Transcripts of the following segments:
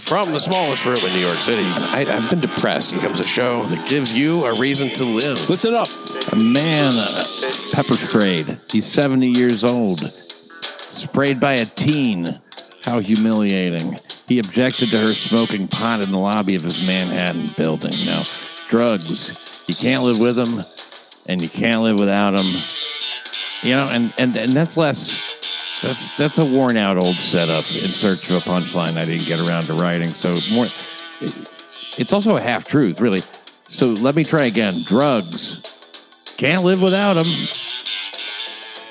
from the smallest room in New York City. I, I've been depressed. It comes a show that gives you a reason to live. Listen up. A man uh, pepper sprayed. He's 70 years old. Sprayed by a teen. How humiliating. He objected to her smoking pot in the lobby of his Manhattan building. Now, drugs. You can't live with them, and you can't live without them. You know, and, and, and that's less. That's that's a worn out old setup in search of a punchline I didn't get around to writing. So more, it's also a half truth, really. So let me try again. Drugs can't live without them.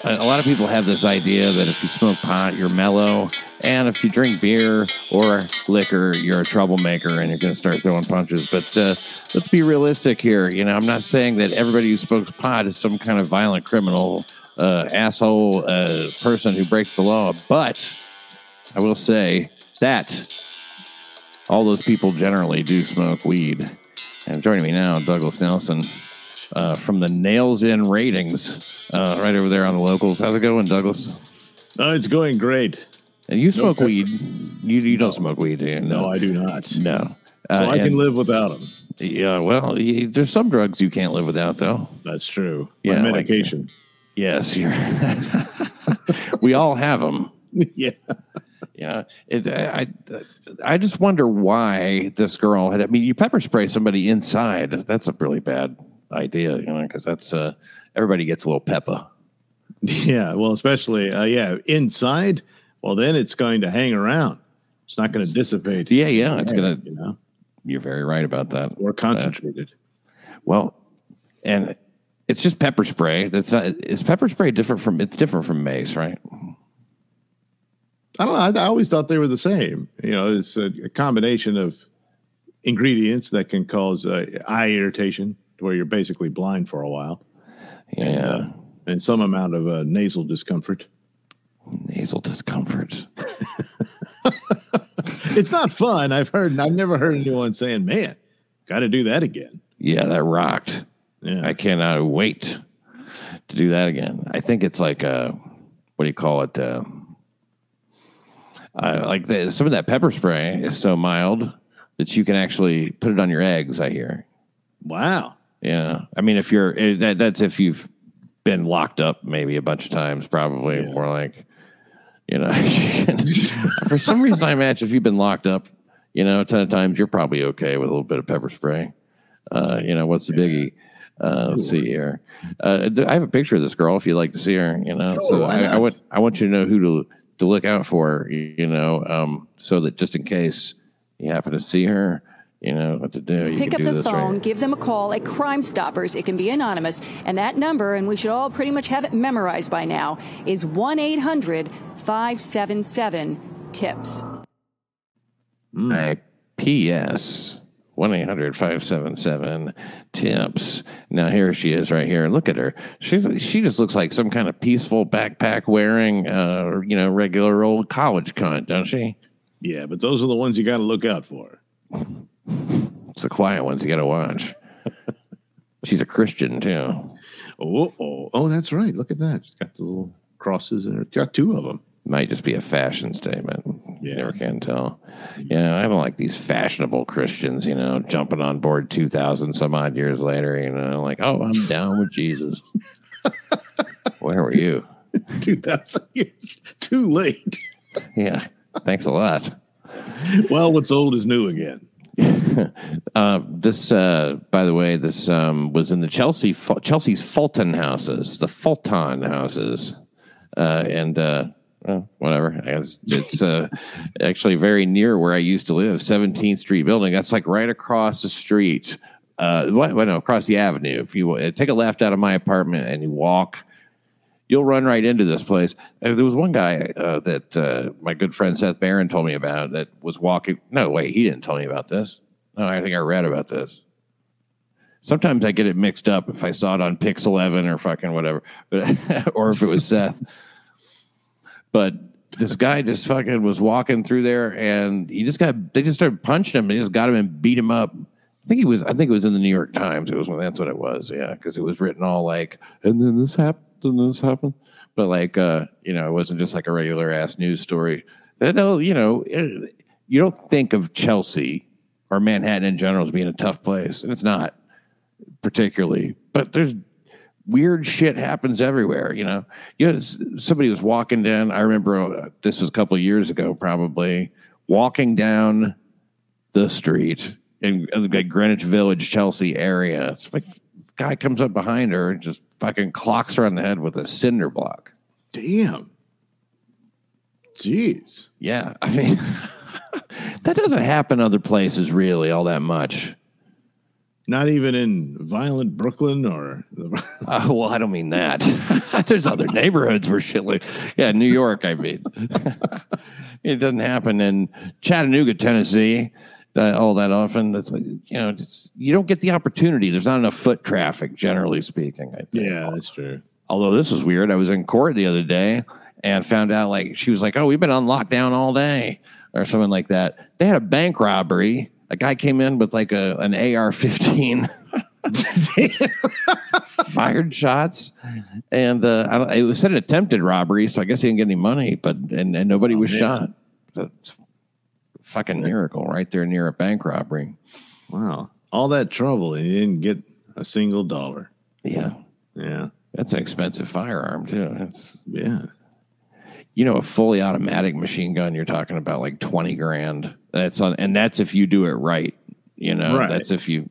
A a lot of people have this idea that if you smoke pot, you're mellow, and if you drink beer or liquor, you're a troublemaker and you're going to start throwing punches. But uh, let's be realistic here. You know, I'm not saying that everybody who smokes pot is some kind of violent criminal, uh, asshole uh, person who breaks the law. But I will say that all those people generally do smoke weed. And joining me now, Douglas Nelson uh, from the Nails In Ratings, uh, right over there on the locals. How's it going, Douglas? Oh, it's going great. And you smoke pepper. weed. You you don't smoke weed, do you? No, I do not. no. So Uh, I can live without them. Yeah, well, there's some drugs you can't live without, though. That's true. Yeah, My like- medication. Yes, you're. we all have them. yeah. Yeah, it, I, I, I just wonder why this girl had. I mean, you pepper spray somebody inside. That's a really bad idea, you know, because that's uh, everybody gets a little pepper. Yeah. Well, especially, uh, yeah, inside. Well, then it's going to hang around. It's not going to dissipate. Yeah, yeah, it's gonna. you know, You're very right about that. or concentrated. Well, and it's just pepper spray. That's not. Is pepper spray different from? It's different from mace, right? I don't know. I, I always thought they were the same. You know, it's a, a combination of ingredients that can cause uh, eye irritation, to where you're basically blind for a while, Yeah. and some amount of uh, nasal discomfort. Nasal discomfort. It's not fun. I've heard. I've never heard anyone saying, "Man, got to do that again." Yeah, that rocked. Yeah. I cannot wait to do that again. I think it's like uh what do you call it? Uh, uh, like the, some of that pepper spray is so mild that you can actually put it on your eggs. I hear. wow. Yeah, I mean, if you're eh, that, that's if you've been locked up maybe a bunch of times, probably Yeah. more like, you know, for some reason I imagine if you've been locked up, you know, a ton of times, you're probably okay with a little bit of pepper spray. Uh, you know, what's the biggie? Uh, let's see here. Uh, I have a picture of this girl if you'd like to see her. You know, Sure, so I, I want I want you to know who to to look out for. You, you know, um, so that just in case you happen to see her, you know what to do. You Pick up do the this right phone, here. give them a call at Crime Stoppers. It can be anonymous. And that number, and we should all pretty much have it memorized by now, is 1 800 577 TIPS. My P.S. 1 800 577 TIPS. Now, here she is right here. Look at her. She's, she just looks like some kind of peaceful backpack wearing, uh, you know, regular old college cunt, don't she? Yeah, but those are the ones you got to look out for. It's the quiet ones you got to watch. She's a Christian, too. Oh, oh, oh, that's right. Look at that. She's got the little crosses in her. Got two of them. Might just be a fashion statement. You never can tell. Yeah, I don't like these fashionable Christians, you know, jumping on board 2,000 some odd years later, you know, like, oh, I'm down with Jesus. Where were you? Two thousand years too late. Yeah, thanks a lot. Well, what's old is new again. Uh, this, uh, by the way, this um, was in the Chelsea Chelsea's Fulton houses, the Fulton houses, uh, and uh, well, whatever. I guess it's uh, actually very near where I used to live, 17th Street building. That's like right across the street. Uh, well, no, across the avenue. If you uh, take a left out of my apartment and you walk, you'll run right into this place. Uh, there was one guy uh, that uh, my good friend Seth Barron told me about that was walking. No, wait, he didn't tell me about this. No, I think I read about this. Sometimes I get it mixed up if I saw it on Pix Eleven or fucking whatever, but or if it was Seth. But this guy just fucking was walking through there, and he just got they just started punching him. and he just got him and beat him up. I think he was. I think it was in the New York Times. It was when that's what it was. Yeah, because it was written all like, and then this happened, and this happened. But like, uh, you know, it wasn't just like a regular ass news story. They'll, you know, you don't think of Chelsea or Manhattan in general as being a tough place, and it's not particularly. But there's weird shit happens everywhere. You know, you know, somebody was walking down. I remember uh, this was a couple of years ago, probably walking down the street in the Greenwich Village, Chelsea area. It's like guy comes up behind her and just fucking clocks her on the head with a cinder block. Damn. Jeez. Yeah, I mean, that doesn't happen other places really all that much. Not even in violent Brooklyn or Uh, well, I don't mean that. There's other neighborhoods where shit like, yeah, New York. I mean, it doesn't happen in Chattanooga, Tennessee, uh, all that often. That's you know, it's, you don't get the opportunity. There's not enough foot traffic, generally speaking. I think. yeah, that's true. Although this was weird, I was in court the other day and found out like she was like, "Oh, we've been on lockdown all day," or something like that. They had a bank robbery. A guy came in with like a an AR-15, fired shots, and uh, I don't, it was said an attempted robbery. So I guess he didn't get any money, but and, and nobody was man. shot. That's a fucking miracle right there near a bank robbery. Wow. All that trouble and you didn't get a single dollar. Yeah, Yeah. that's an expensive firearm too. That's Yeah. You know, a fully automatic machine gun, you're talking about like 20 grand. That's on, and that's if you do it right. You know, Right. that's if you,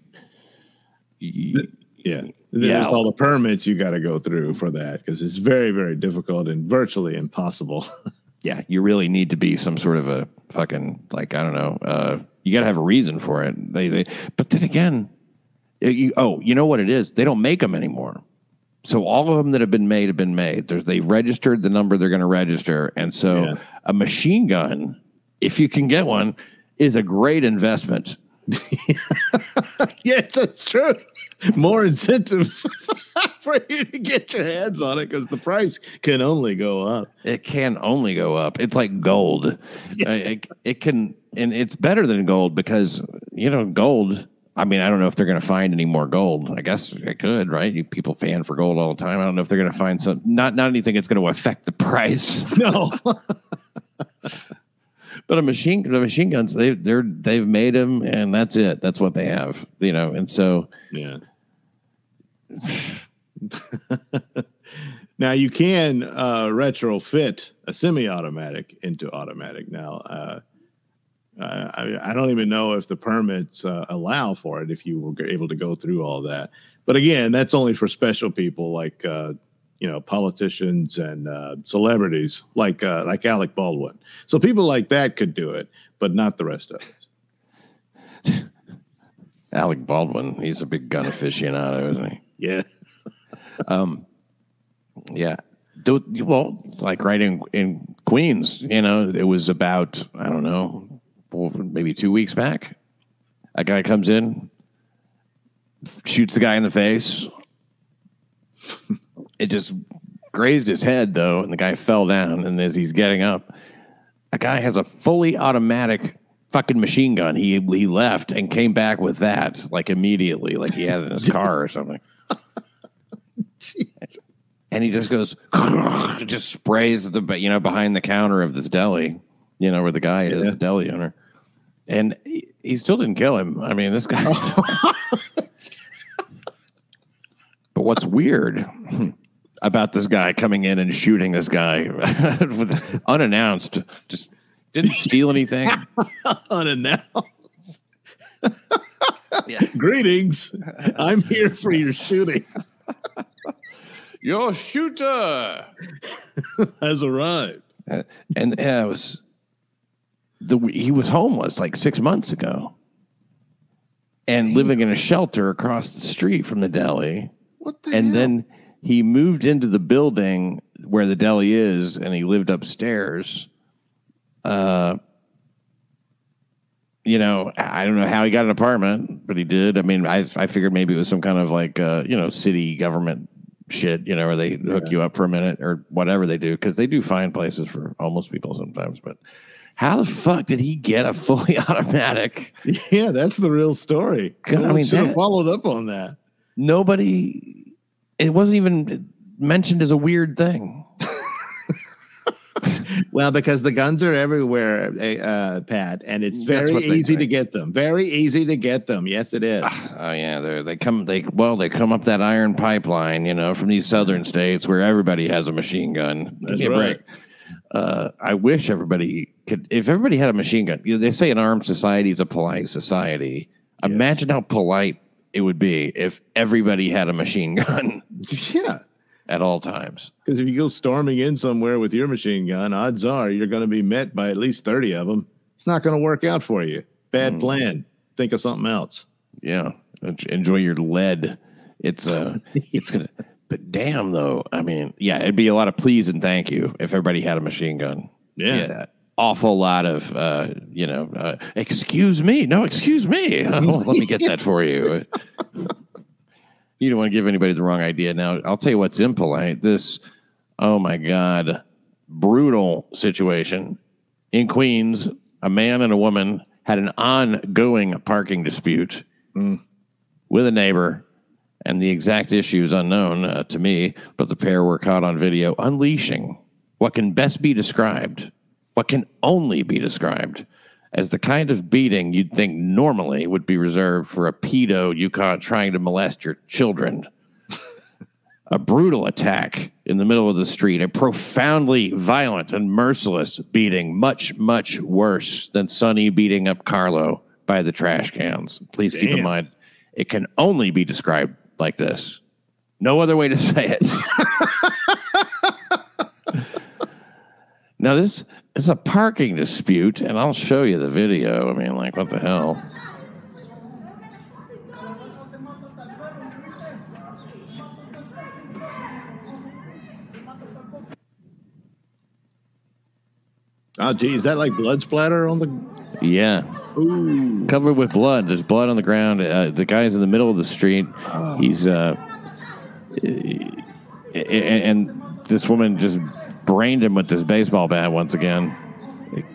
you Yeah. There's Yeah. all the permits you got to go through for that because it's very, very difficult and virtually impossible. yeah, you really need to be some sort of a fucking, like, I don't know, uh, you got to have a reason for it. They, they, but then again, you, oh, you know what it is? They don't make them anymore. So all of them that have been made have been made. There's, they've registered the number they're going to register. And so Yeah. a machine gun, if you can get one, is a great investment. yes, that's true. More incentive for you to get your hands on it because the price can only go up. It can only go up. It's like gold. Uh, it, it can, and it's better than gold because you know gold. I mean, I don't know if they're going to find any more gold. I guess it could, right? You, people fan for gold all the time. I don't know if they're going to find some. Not not anything that's going to affect the price. No. But a machine, the machine guns, they they're they've made them, and that's it. That's what they have, you know. And so, yeah. now you can uh, retrofit a semi-automatic into automatic. Now, uh, uh, I, I don't even know if the permits uh, allow for it if you were able to go through all that. But again, that's only for special people like uh, you know politicians and uh, celebrities like uh, like Alec Baldwin. So people like that could do it, but not the rest of us. Alec Baldwin, he's a big gun aficionado, isn't he? Yeah. um, Yeah. Do, well, like right in, in Queens, you know, it was about, I don't know, maybe two weeks back. A guy comes in, shoots the guy in the face. it just grazed his head, though, and the guy fell down. And as he's getting up, a guy has a fully automatic fucking machine gun. He, he left and came back with that, like immediately, like he had it in his car or something and he just goes, just sprays the you know behind the counter of this deli, you know where the guy is, Yeah. the deli owner, and he, he still didn't kill him. I mean, this guy. but what's weird about this guy coming in and shooting this guy unannounced, just didn't steal anything. Unannounced. Yeah. Greetings. I'm here for your shooting. Your shooter. Has arrived. Uh, and yeah, it was the he was homeless like six months ago, and living in a shelter across the street from the deli. What the And hell? then he moved into the building where the deli is, and he lived upstairs. Uh, you know, I don't know how he got an apartment, but he did. I mean, I I figured maybe it was some kind of like uh, you know city government shit, you know, where they hook you up for a minute or whatever they do because they do find places for homeless people sometimes. But how the fuck did he get a fully automatic? yeah, that's the real story. God, I mean, should have followed up on that. Nobody. It wasn't even mentioned as a weird thing. Well, because the guns are everywhere, uh, Pat, and it's very easy to get them. Very easy to get them. Yes, it is. Oh yeah, they they come they well they come up that iron pipeline, you know, from these southern states where everybody has a machine gun. That's me a right. Uh, I wish everybody could. If everybody had a machine gun, you know, they say an armed society is a polite society. Imagine how polite it would be if everybody had a machine gun yeah. at all times. Because if you go storming in somewhere with your machine gun, odds are you're going to be met by at least 30 of them. It's not going to work out for you. Bad Mm. plan. Think of something else. Yeah, enjoy your lead. It's uh, it's gonna. But damn, though, I mean, yeah, it'd be a lot of please and thank you if everybody had a machine gun. Yeah. awful lot of uh, you know, uh, excuse me, no, excuse me. Oh, let me get that for you. you don't want to give anybody the wrong idea. Now, I'll tell you what's impolite. This, oh my god, brutal situation in Queens. A man and a woman had an ongoing parking dispute with a neighbor, and the exact issue is unknown uh, to me. But the pair were caught on video unleashing what can best be described, what can only be described as the kind of beating you'd think normally would be reserved for a pedo you caught trying to molest your children. a brutal attack in the middle of the street, a profoundly violent and merciless beating, much, much worse than Sonny beating up Carlo by the trash cans. Please keep in mind, it can only be described like this. No other way to say it. now, this is a parking dispute, and I'll show you the video. I mean, like, what the hell? Oh, gee, is that like blood splatter on the? Yeah. Ooh. covered with blood. There's blood on the ground. Uh, the guy's in the middle of the street. He's uh, and, and this woman just brained him with this baseball bat once again.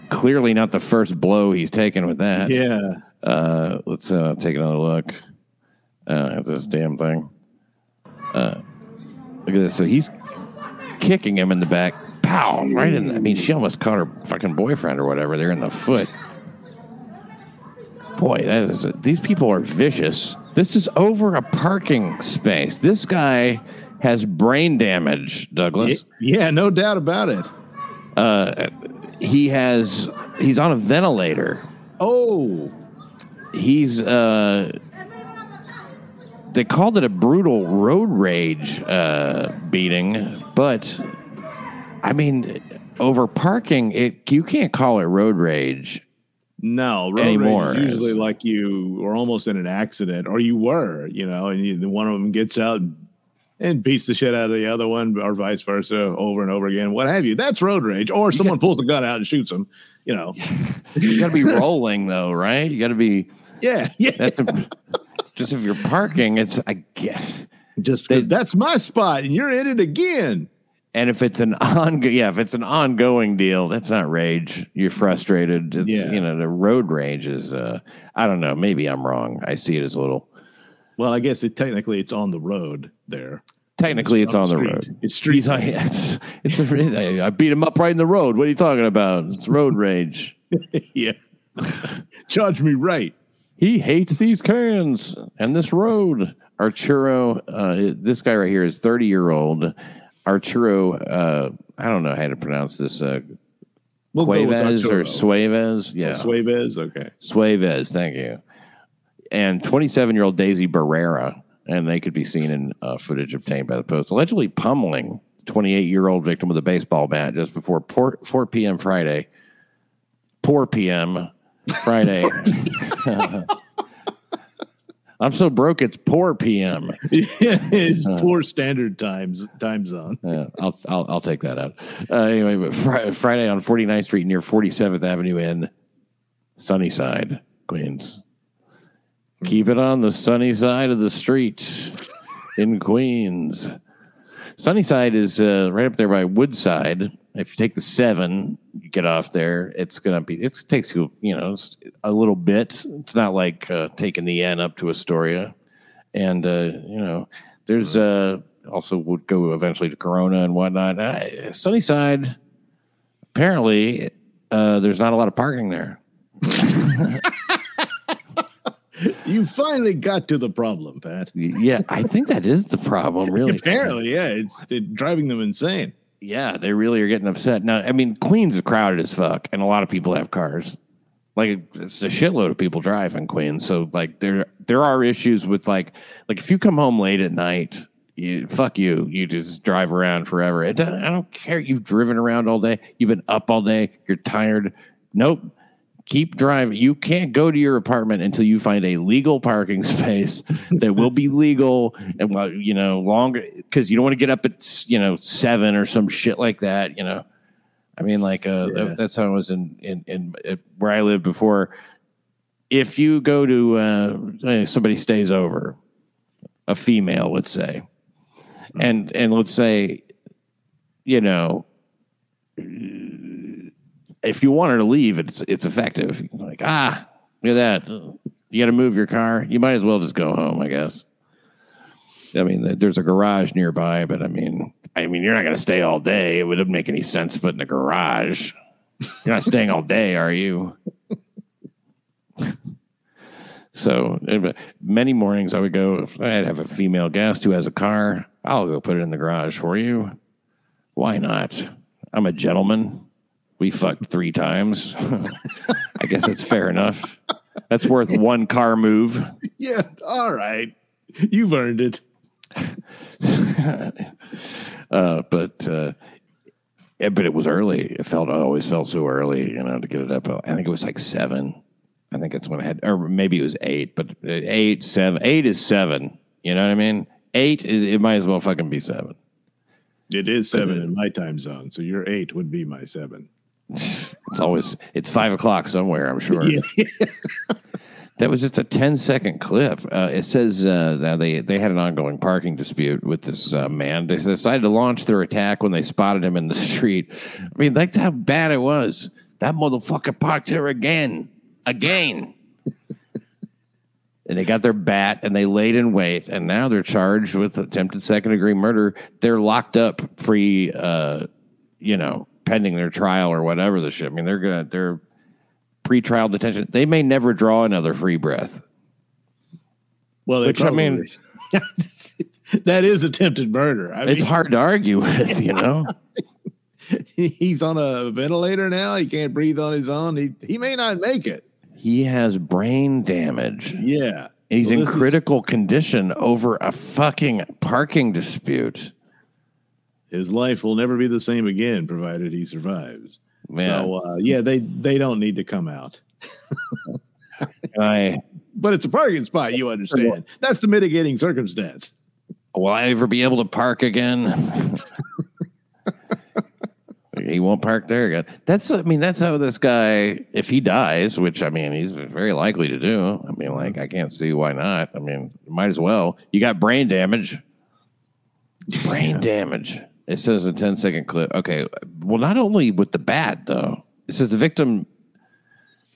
Clearly not the first blow he's taken with that. Yeah. Uh, let's uh, take another look uh, at this damn thing. Uh, look at this. So he's kicking him in the back. Pow! Right in. The, I mean, she almost caught her fucking boyfriend or whatever. They're in the foot. Boy, that is. These people are vicious. This is over a parking space. This guy has brain damage, Douglas. Yeah, no doubt about it. Uh, he has. He's on a ventilator. Oh, he's uh they called it a brutal road rage uh beating but i mean over parking it you can't call it road rage no, road Anymore, rage is usually it's- like you were almost in an accident, or you were, you know, and you, one of them gets out and, and beats the shit out of the other one, or vice versa, over and over again, what have you. That's road rage, or someone pulls a gun out and shoots them. You know, you gotta be rolling though right you gotta be yeah, yeah. just if you're parking it's i guess Just 'cause that's my spot, and you're in it again. And if it's an on yeah if it's an ongoing deal that's not rage you're frustrated it's Yeah. you know the road rage is uh i don't know maybe i'm wrong i see it as a little Well, I guess it technically it's on the road there. Technically, it's on the road. It's street He's on, it's, it's a, I beat him up right in the road. What are you talking about? It's road rage. yeah. Charge me right. He hates these cans and this road. Arturo, uh, this guy right here is 30 year old. Arturo, uh, I don't know how to pronounce this. Uh, We'll Cuevas or Arturo. Suevez? Yeah. Suevez? Okay. Suevez, thank you. And 27 year old Daisy Barrera, and they could be seen in uh, footage obtained by the Post, allegedly pummeling 28 year old victim with a baseball bat just before 4, 4 p.m. Friday. 4 p.m. Friday. I'm so broke, it's poor p.m. it's poor standard times time zone. Yeah, I'll, I'll I'll take that out. Uh, anyway, but fri- Friday on 49th Street near 47th Avenue in Sunnyside, Queens. Keep it on the sunny side of the street in Queens. Sunnyside is uh, right up there by Woodside. If you take the seven, you get off there. It's gonna be. It takes you, you know, a little bit. It's not like uh, taking the N up to Astoria, and uh, you know, there's uh, also would go eventually to Corona and whatnot. Uh, Sunnyside, apparently, uh, there's not a lot of parking there. You finally got to the problem, Pat. Yeah, I think that is the problem, really. Apparently, yeah, it's it, driving them insane. Yeah, they really are getting upset. Now, I mean, Queens is crowded as fuck, and a lot of people have cars. Like it's a shitload of people driving Queens. So like there there are issues with like like if you come home late at night, you fuck you. You just drive around forever. I don't care. You've driven around all day. You've been up all day. You're tired. Nope. Keep driving. You can't go to your apartment until you find a legal parking space that will be legal and well, you know, longer because you don't want to get up at you know seven or some shit like that. You know, I mean, like uh, Yeah. that, that's how it was in in, in uh, where I lived before. If you go to uh, somebody stays over, a female, let's say, and and let's say, you know, if you want her to leave, it's it's effective. Like ah, look at that. You got to move your car. You might as well just go home, I guess. I mean, there's a garage nearby, but I mean, I mean, you're not going to stay all day. It wouldn't make any sense put in a garage. You're not staying all day, are you? so uh, many mornings I would go, if I'd have a female guest who has a car, I'll go put it in the garage for you. Why not? I'm a gentleman. We fucked three times. I guess it's fair enough. That's worth one car move. Yeah, all right, you've earned it. uh, but uh, but it was early. It felt I always felt so early, you know, to get it up. I think it was like seven. I think that's when I had, or maybe it was eight. But eight, seven, eight is seven. You know what I mean? Eight is it might as well fucking be seven. It is seven in my time zone, so your eight would be my seven. It's always it's five o'clock somewhere. I'm sure. Yeah. That was just a 10 second clip. Uh, it says uh, that they, they had an ongoing parking dispute with this uh, man. They decided to launch their attack when they spotted him in the street. I mean, that's how bad it was. That motherfucker parked here again. Again. and they got their bat and they laid in wait. And now they're charged with attempted second degree murder. They're locked up free, uh, you know, pending their trial or whatever the shit. I mean, they're to, they're pre-trial detention. They may never draw another free breath. Well, Which, I mean- that is attempted murder. I It's mean, hard to argue with, you know. he's on a ventilator now. He can't breathe on his own. He he may not make it. He has brain damage. Yeah, And he's So in this is- critical condition over a fucking parking dispute. His life will never be the same again, provided he survives. Man, So uh, yeah, they they don't need to come out. I But it's a parking spot. You understand? That's the mitigating circumstance. will I ever be able to park again? he won't park there again. That's I mean that's how this guy if he dies, which I mean he's very likely to do. I mean like I can't see why not. I mean might as well. You got brain damage. Brain damage. It says a 10 second clip. Okay. Well, not only with the bat though. It says the victim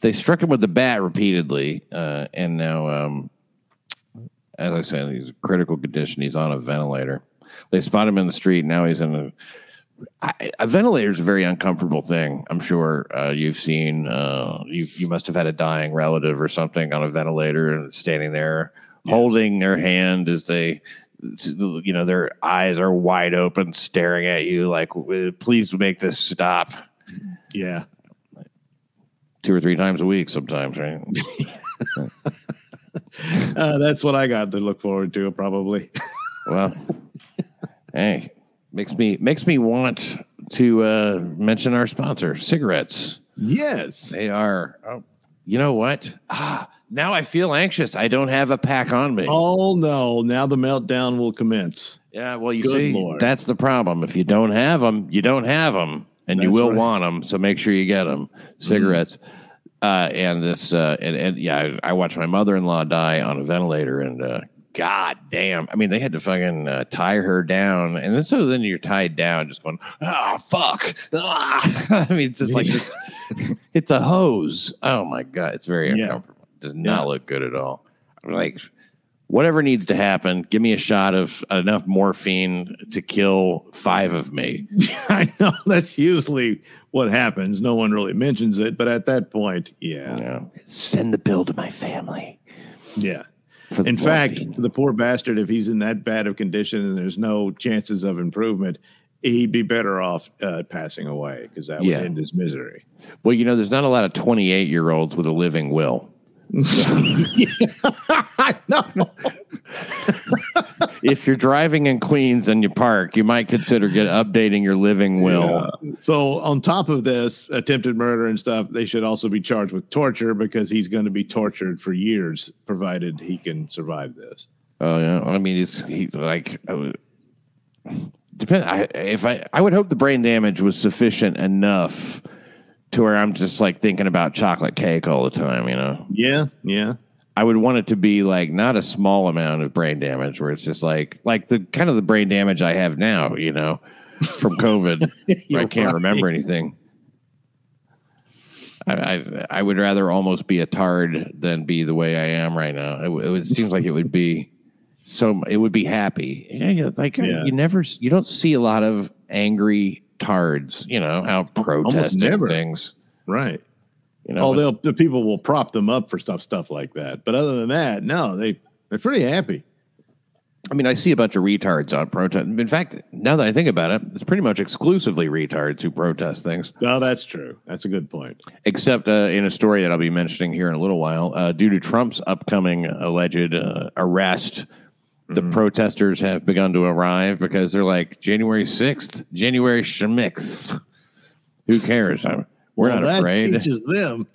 they struck him with the bat repeatedly, uh, and now um, as I said, he's in critical condition. He's on a ventilator. They spot him in the street. Now he's in a. I, a ventilator is a very uncomfortable thing. I'm sure uh, you've seen. Uh, you you must have had a dying relative or something on a ventilator and standing there holding their hand as they, you know, their eyes are wide open, staring at you like, "Please make this stop." Yeah, Two or three times a week, sometimes, right? uh, that's what I got to look forward to. Probably. Well, hey, makes me makes me want to uh, mention our sponsor, cigarettes. yes. They are. Oh, you know what? Ah, now I feel anxious. I don't have a pack on me. Oh no! Now the meltdown will commence. Yeah, well, you Good see, Lord. that's the problem. If you don't have them, you don't have them, and you will right. want them. So make sure you get them. Cigarettes. Uh, and this, uh, and, and yeah, I, I watched my mother in law die on a ventilator, and uh, god damn, I mean, they had to fucking uh, tie her down, and then so then you're tied down, just going, ah, fuck, ah. I mean, it's just like it's, it's a hose. Oh my god, it's very Yeah. uncomfortable. Does not Yeah. look good at all. I'm like, whatever needs to happen. Give me a shot of enough morphine to kill five of me. I know that's usually what happens. No one really mentions it, but at that point, yeah, Yeah. Send the bill to my family. yeah. In fact, the poor bastard, if he's in that bad of condition and there's no chances of improvement, he'd be better off uh, passing away because that would Yeah. end his misery. well, you know, there's not a lot of 28 year olds with a living will. I know. if you're driving in Queens and you park, you might consider get updating your living will. Yeah. So on top of this attempted murder and stuff, they should also be charged with torture because he's going to be tortured for years, provided he can survive this. Oh yeah, I mean it's he, like I would- depend. I, if I I would hope the brain damage was sufficient enough to where I'm just like thinking about chocolate cake all the time. You know, Yeah, yeah. I would want it to be like not a small amount of brain damage where it's just like like the kind of the brain damage I have now. You know, from COVID, I can't right. remember anything. I, I I would rather almost be a tard than be the way I am right now. It, it, would- seems like it would be so. It would be happy. Like Yeah. you never you don't see a lot of angry tards. You know out protesting things. Right. You know, Oh, but- the people will prop them up for stuff stuff like that. But other than that, no, they they're pretty happy. I mean, I see a bunch of retards out protest. In fact, now that I think about it, it's pretty much exclusively retards who protest things. No, that's true. That's a good point. except uh, in a story that I'll be mentioning here in a little while. Uh, due to Trump's upcoming alleged uh, arrest, the protesters have begun to arrive because they're like January 6th, January 6th. Who cares? I'm, we're Well, not that afraid. teaches them.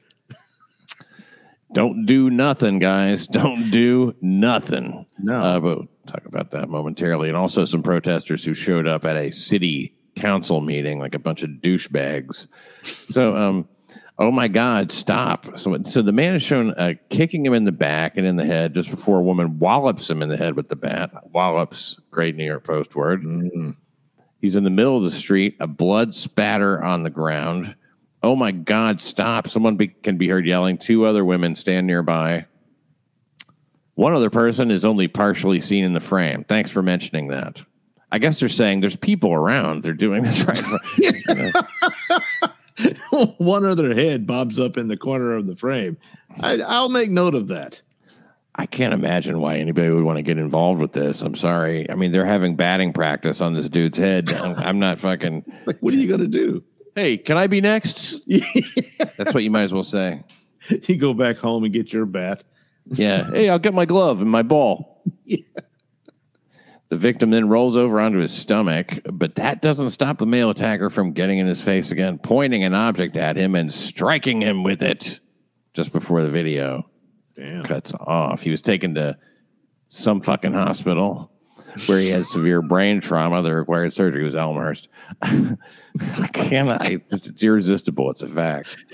Don't do nothing, guys. Don't do nothing. No. Uh, but we'll talk about that momentarily. And also some protesters who showed up at a city council meeting, like a bunch of douchebags. So, um, oh my God, stop. So, so the man is shown uh, kicking him in the back and in the head just before a woman wallops him in the head with the bat. Wallops, great New York Post word. Mm. He's in the middle of the street, a blood spatter on the ground. Oh my God, stop. Someone be, can be heard yelling. Two other women stand nearby. One other person is only partially seen in the frame. Thanks for mentioning that. I guess they're saying there's people around. They're doing this right. One other head bobs up in the corner of the frame. I, I'll make note of that. I can't imagine why anybody would want to get involved with this. I'm sorry. I mean, they're having batting practice on this dude's head. I'm, I'm not fucking. Like, what are you going to do? Hey, can I be next? That's what you might as well say. You go back home and get your bat. Yeah. Hey, I'll get my glove and my ball. The victim then rolls over onto his stomach, but that doesn't stop the male attacker from getting in his face again, pointing an object at him and striking him with it just before the video Damn. cuts off. He was taken to some fucking hospital where he had severe brain trauma that required surgery. It was Elmhurst. I cannot. It's, it's irresistible. It's a fact.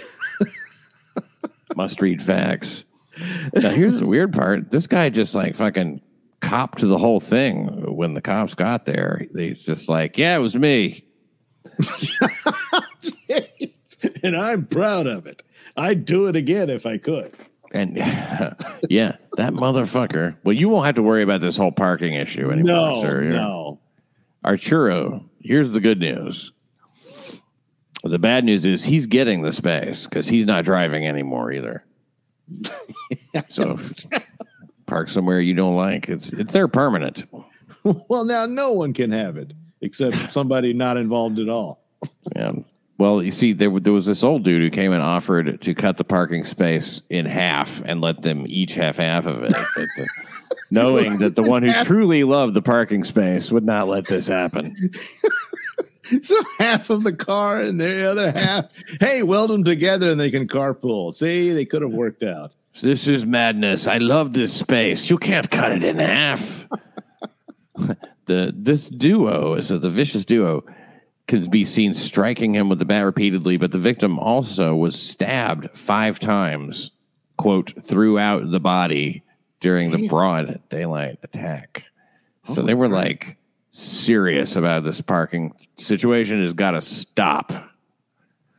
Must read facts. Now, here's the weird part. This guy just like fucking copped to the whole thing when the cops got there. He's just like, yeah, it was me. and I'm proud of it. I'd do it again if I could. And yeah, that motherfucker. Well, you won't have to worry about this whole parking issue anymore, No, sir. You're- no. Arturo, here's the good news. The bad news is he's getting the space because he's not driving anymore either. so park somewhere you don't like. It's it's there permanent. Well, now no one can have it except somebody not involved at all. Yeah. Well, you see, there, there was this old dude who came and offered to cut the parking space in half and let them each have half of it. But the- knowing that the one who truly loved the parking space would not let this happen. So half of the car and the other half, hey, weld them together and they can carpool. See, they could have worked out. This is madness. I love this space. You can't cut it in half. the this duo is the vicious duo can be seen striking him with the bat repeatedly, but the victim also was stabbed five times, quote, throughout the body during the broad daylight attack. So oh they were like serious about this parking situation has got to stop.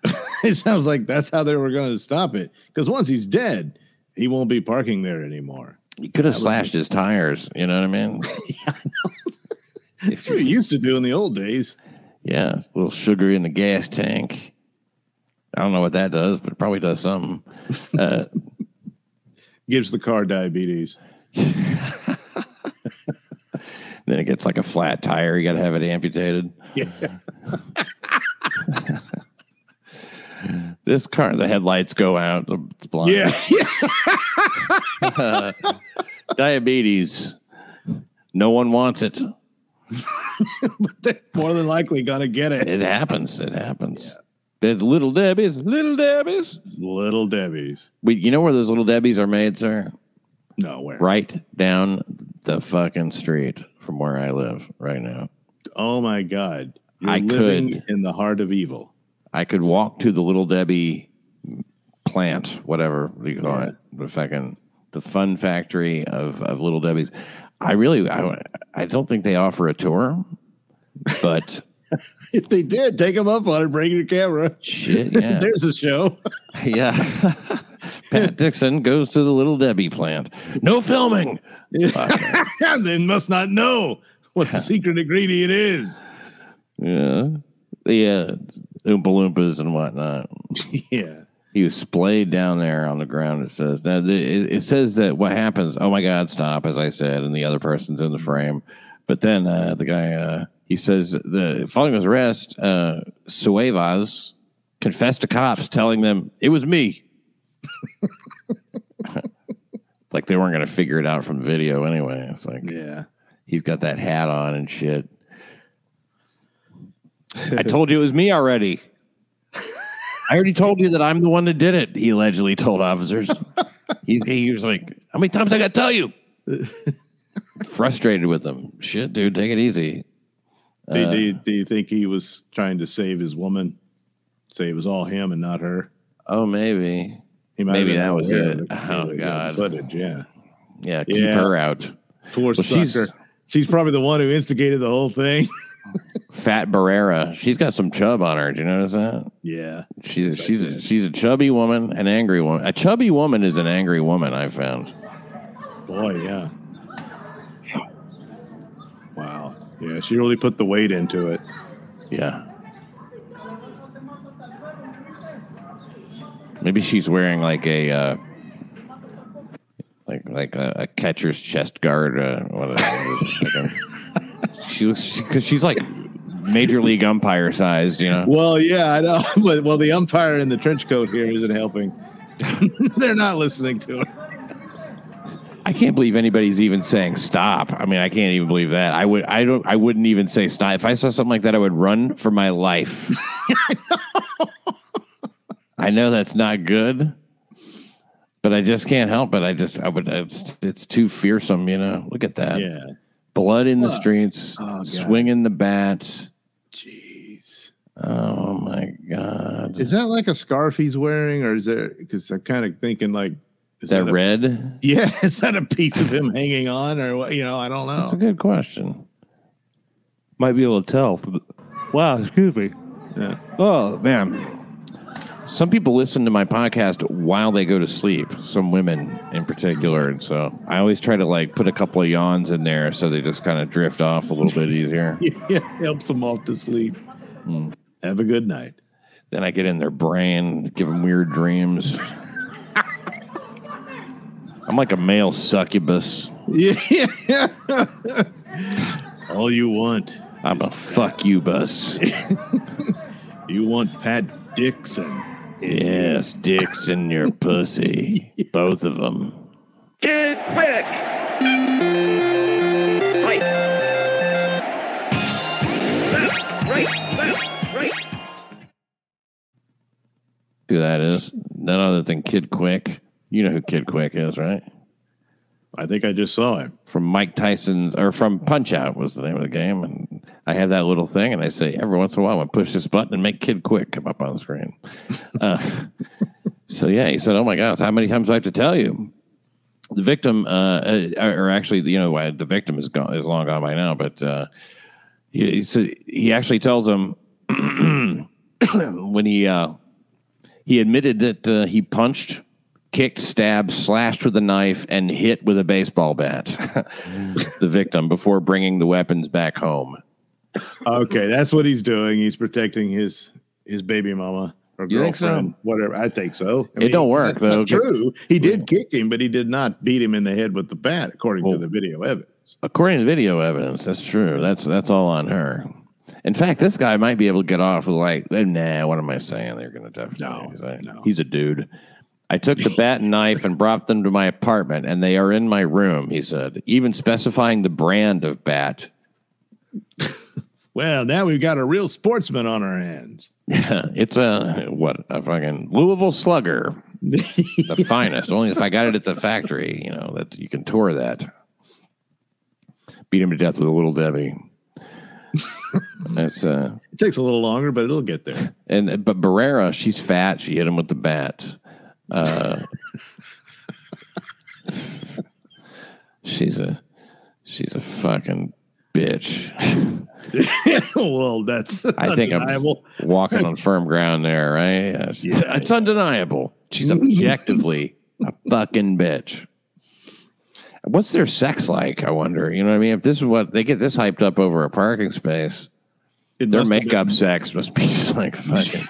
It sounds like that's how they were going to stop it. Because once he's dead, he won't be parking there anymore. He could have slashed his tires. You know what I mean? Yeah, That's what you used to do in the old days. Yeah, a little sugar in the gas tank. I don't know what that does, but it probably does something. Uh, Gives the car diabetes. then it gets like a flat tire. You got to have it amputated. Yeah. This car, the headlights go out. It's blind. Yeah. Diabetes. No one wants it. but They're more than likely gonna get it. It happens. It happens. It's little Debbie's. Little Debbie's. Little Debbie's. We, you know where those little Debbie's are made, sir? Nowhere. Right down the fucking street from where I live right now. Oh my God. You're I living could. in the heart of evil. I could walk to the little Debbie plant, whatever you call Yeah. it, the fucking the fun factory of, of little Debbie's. I really, I, I don't think they offer a tour, but If they did, take them up on it, bring your camera. shit, yeah, There's a show. yeah. Pat Dixon goes to the little Debbie plant. No filming. they must not know what the secret ingredient is. Yeah, yeah, Oompa Loompas and whatnot. Yeah. He was splayed down there on the ground. It says now the- it, it says that what happens. Oh my God! Stop, as I said, and the other person's in the frame. But then uh, the guy uh, he says the following his arrest, uh, Suevas confessed to cops, telling them it was me. like they weren't going to figure it out from the video anyway. It's like Yeah. he's got that hat on and shit. I told you it was me already. I already told you that I'm the one that did it. He allegedly told officers. he, he was like, "How many times I got to tell you?" Frustrated with them. Shit, dude, take it easy. Do, Uh, do, you, do you think he was trying to save his woman? Say it was all him and not her? Oh, maybe. He might Maybe that was it. Oh, God. Footage, yeah. Yeah, keep Yeah. her out. Poor she's- sucker. She's, probably the one who instigated the whole thing. Fat Barrera. She's got some chub on her. Do you notice that? yeah. She's she's a, she's a chubby woman, an angry woman. A chubby woman is an angry woman. I found. Boy, yeah. Wow. Yeah, she really put the weight into it. Yeah. Maybe she's wearing like a uh, like like a, a catcher's chest guard. Uh, whatever. Like a- she looks because she's like major league umpire sized. You know. Well, yeah, I know. But well, the umpire in the trench coat here isn't helping. They're not listening to her. I can't believe anybody's even saying stop. I mean, I can't even believe that. I would. I don't. I wouldn't even say stop. If I saw something like that, I would run for my life. I know that's not good, but I just can't help it. I just. I would. It's. It's too fearsome. You know. Look at that. Yeah. Blood in the streets. oh, swinging the bat. Jeez. Oh my god. Is that like a scarf he's wearing, or is there? Because I'm kind of thinking like, is that a- red? yeah, is that a piece of him hanging on, or what? You know, I don't know. That's a good question. Might be able to tell. Wow. Excuse me. Yeah. Oh man. Some people listen to my podcast while they go to sleep, some women in particular. And so I always try to like put a couple of yawns in there so they just kind of drift off a little bit easier. yeah, helps them off to sleep. Hmm. Have a good night. then I get in their brain, give them weird dreams. I'm like a male succubus. Yeah. All you want, I'm a fuck you bus. you want Pat Dixon. Yes, dicks in your pussy. Both of them. Get quick! Right. Left, right, left, right. Who that is? None other than Kid Quick. You know who Kid Quick is, right? I think I just saw him. From Mike Tyson's, or from Punch Out was the name of the game. And I have that little thing, and I say every once in a while, to push this button and make Kid Quick come up on the screen. uh, so, yeah, he said, Oh my gosh, how many times do I have to tell you? The victim, uh, uh, or actually, you know, the victim is gone, is long gone by now, but uh, he, he actually tells him when he, uh, he admitted that uh, he punched kicked, stabbed, slashed with a knife, and hit with a baseball bat the victim before bringing the weapons back home. Okay, that's what he's doing. He's protecting his his baby mama or You think so? girlfriend, whatever. I think so. I It don't work, that's not True, he did kick him, but he did not beat him in the head with the bat, according Well- to the video evidence. According to video evidence, that's true. That's that's all on her. In fact, this guy might be able to get off with like, nah, what am I saying? They're going to definitely. No, he's, no. he's a dude. I took the bat and knife and brought them to my apartment, and they are in my room. He said, even specifying the brand of bat. Well, now we've got a real sportsman on our hands. Yeah, it's a what a fucking Louisville Slugger, the finest. Only if I got it at the factory, you know that you can tour that. Beat him to death with a little Debbie. That's uh, It takes a little longer, but it'll get there. and but Barrera, she's fat. She hit him with the bat. Uh, she's a she's a fucking bitch. well, that's I think I'm undeniable. walking on firm ground there, right? Yes. Yeah. It's undeniable. She's objectively a fucking bitch. What's their sex like? I wonder. You know what I mean? If this is what they get this hyped up over a parking space, It their makeup been- sex must be just like fucking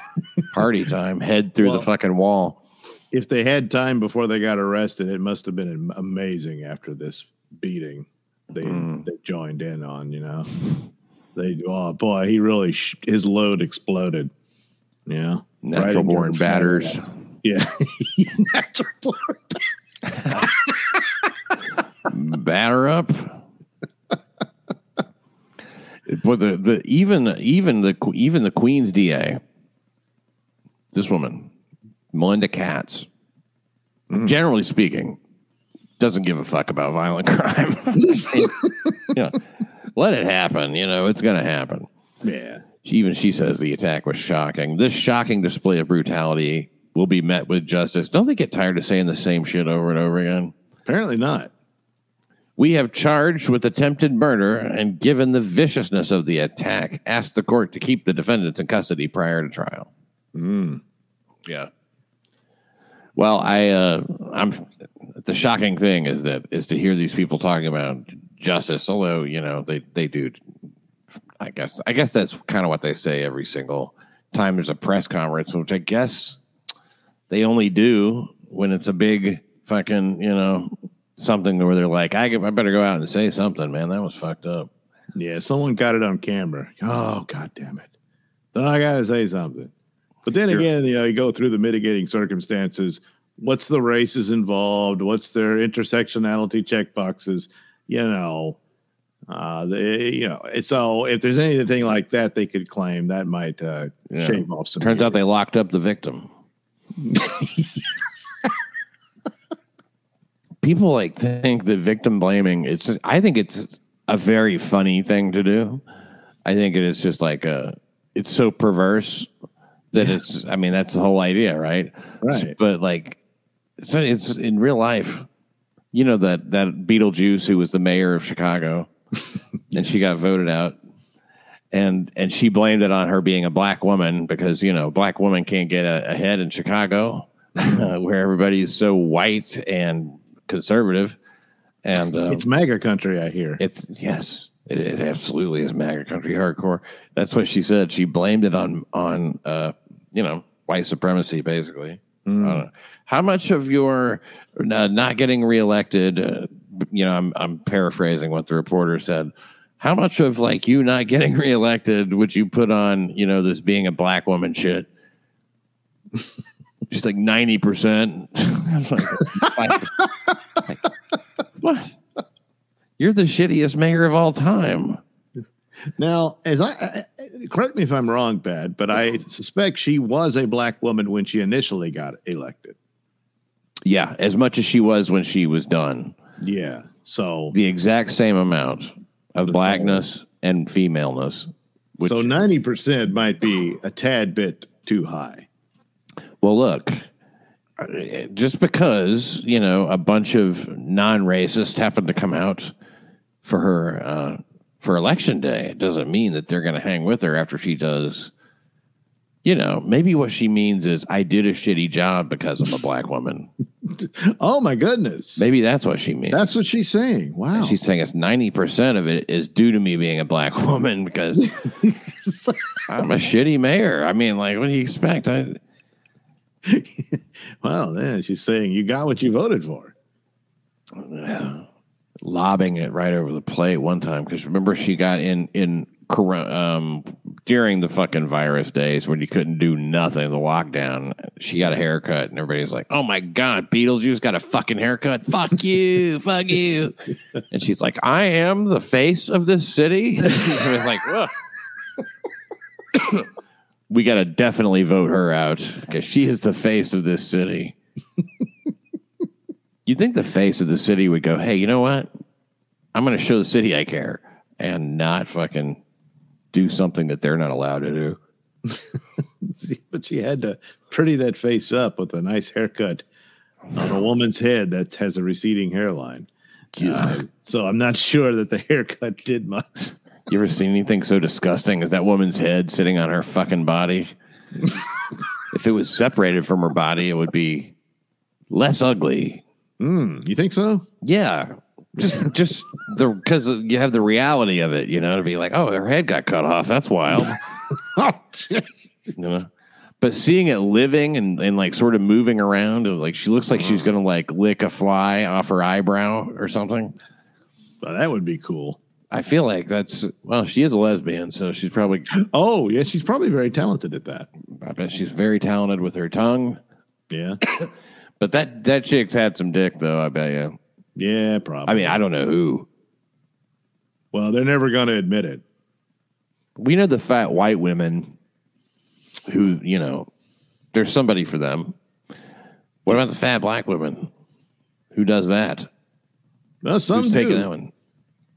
party time. Head through Well- the fucking wall. if they had time before they got arrested, it must have been amazing after this beating they Mm. they joined in on. You know, they oh boy, he really sh- his load exploded. Yeah, Natural born batters. Yeah, natural born. batter up. but the, the even even the even the Queen's DA, this woman, Melinda Katz, mm. generally speaking, doesn't give a fuck about violent crime. know, let it happen. You know, it's going to happen. Yeah, She, even she says the attack was shocking. This shocking display of brutality will be met with justice. Don't they get tired of saying the same shit over and over again? apparently not. We have charged with attempted murder and given the viciousness of the attack, asked the court to keep the defendants in custody prior to trial. Yeah. Well, I, uh, I'm. The shocking thing is that is to hear these people talking about justice. Although you know they they do. I guess I guess that's kind of what they say every single time there's a press conference, which I guess they only do when it's a big fucking you know something where they're like, I, I better go out and say something, man. That was fucked up. Yeah, someone got it on camera. Oh god damn it! Then I gotta say something. But then again, you know, you go through the mitigating circumstances. What's the races involved? What's their intersectionality check boxes? You know, uh, they, you know. So if there's anything like that, they could claim that might uh, Yeah. shave off some. Turns out they locked up the victim. People like think that victim blaming. It's. I think it's a very funny thing to do. I think it is just like a. It's so perverse that it's. I mean, that's the whole idea, right? Right. But like, it's it's in real life. You know that that Beetlejuice who was the mayor of Chicago, and she got voted out and and she blamed it on her being a black woman because you know black women can't get ahead in Chicago, uh, where everybody is so white and conservative, and um, it's MAGA country, I hear. it's yes, it, it absolutely is MAGA country hardcore. That's what she said. She blamed it on on uh, you know white supremacy, basically. I don't know. How much of your uh, not getting reelected? Uh, you know, I'm I'm paraphrasing what the reporter said. How much of like you not getting reelected would you put on you know this being a black woman shit? She's like ninety percent. What? You're the shittiest mayor of all time. Now, as I, I correct me if I'm wrong, Pat, but I suspect she was a black woman when she initially got elected. Yeah, as much as she was when she was done. Yeah. So The exact same amount of blackness and femaleness. Which, so ninety percent might be a tad bit too high. well, look, uh, just because, you know, a bunch of non racists happen to come out for her uh, for election day, it doesn't mean that they're going to hang with her after she does You know, maybe what she means is I did a shitty job because I'm a black woman. Oh my goodness. Maybe that's what she means. That's what she's saying. Wow. And she's saying it's 90% of it is due to me being a black woman because I'm a shitty mayor. I mean, like, what do you expect? I, well, then she's saying you got what you voted for. lobbing it right over the plate one time because remember she got in in um during the fucking virus days when you couldn't do nothing the lockdown she got a haircut and everybody's like oh my god beetlejuice got a fucking haircut. Fuck you fuck you. And she's like i am the face of this city. And it's like we gotta definitely vote her out because she is the face of this city. You'd think the face of the city would go, hey, you know what? I'm going to show the city I care and not fucking do something that they're not allowed to do. See, but she had to pretty that face up with a nice haircut on a woman's head that has a receding hairline. Uh, so I'm not sure that the haircut did much. You ever seen anything so disgusting as that woman's head sitting on her fucking body? if it was separated from her body, it would be less ugly. Mm, you think so? Yeah. Just, just the because you have the reality of it, you know, to be like, oh, her head got cut off. That's wild. Oh, you know? But seeing it living and, and like sort of moving around, like she looks like she's mm. gonna like lick a fly off her eyebrow or something. well, that would be cool. I feel like that's well, she is a lesbian, so she's probably Oh, yeah, she's probably very talented at that. I bet she's very talented with her tongue. Yeah. But that that chick's had some dick though, I bet you. Yeah, probably. I mean, I don't know who. well, they're never going to admit it. We know the fat white women who, you know, there's somebody for them. What about the fat black women? Who does that? Well, some Who's taking that one?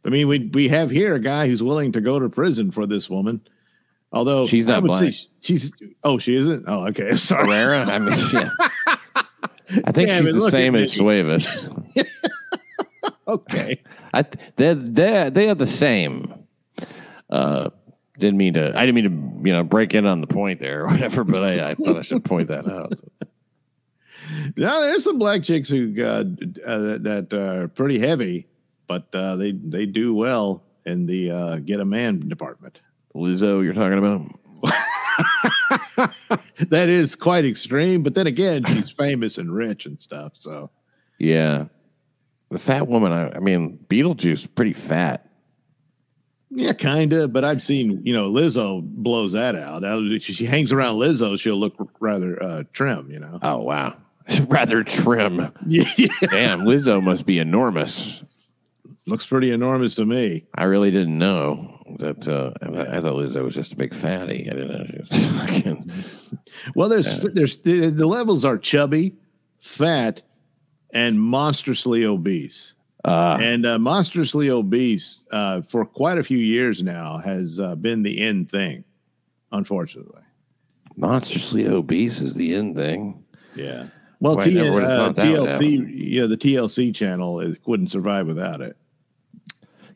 I mean, we we have here a guy who's willing to go to prison for this woman. Although She's not black. sh- she's oh she isn't oh okay sorry Herrera? I mean, yeah. I think Damn she's it, the same as. Suavis. okay I they're, they're, they are the same. Uh, didn't mean to. I didn't mean to. You know, break in on the point there or whatever. But I, I thought I should point that out. now there's some black chicks who uh, uh, that are pretty heavy, but uh, they they do well in the uh, get a man department. Lizzo, you're talking about? That is quite extreme, but then again, she's famous and rich and stuff. So Yeah, the fat woman. I, I mean, Beetlejuice, pretty fat. yeah, kind of. But I've seen you know Lizzo blows that out. She hangs around Lizzo, she'll look rather uh, trim. You know. Oh wow, rather trim. Yeah, Damn, Lizzo must be enormous. looks pretty enormous to me. I really didn't know that. Uh, I, I thought Lizzo was just a big fatty. I didn't know she was fucking. Well, there's there's the, the levels are chubby, fat, and monstrously obese. Uh, And uh, monstrously obese uh, for quite a few years now has uh, been the end thing, unfortunately. monstrously obese is the end thing. Yeah. Well, T- uh, thought that would TLC, you know, the TLC channel it wouldn't survive without it.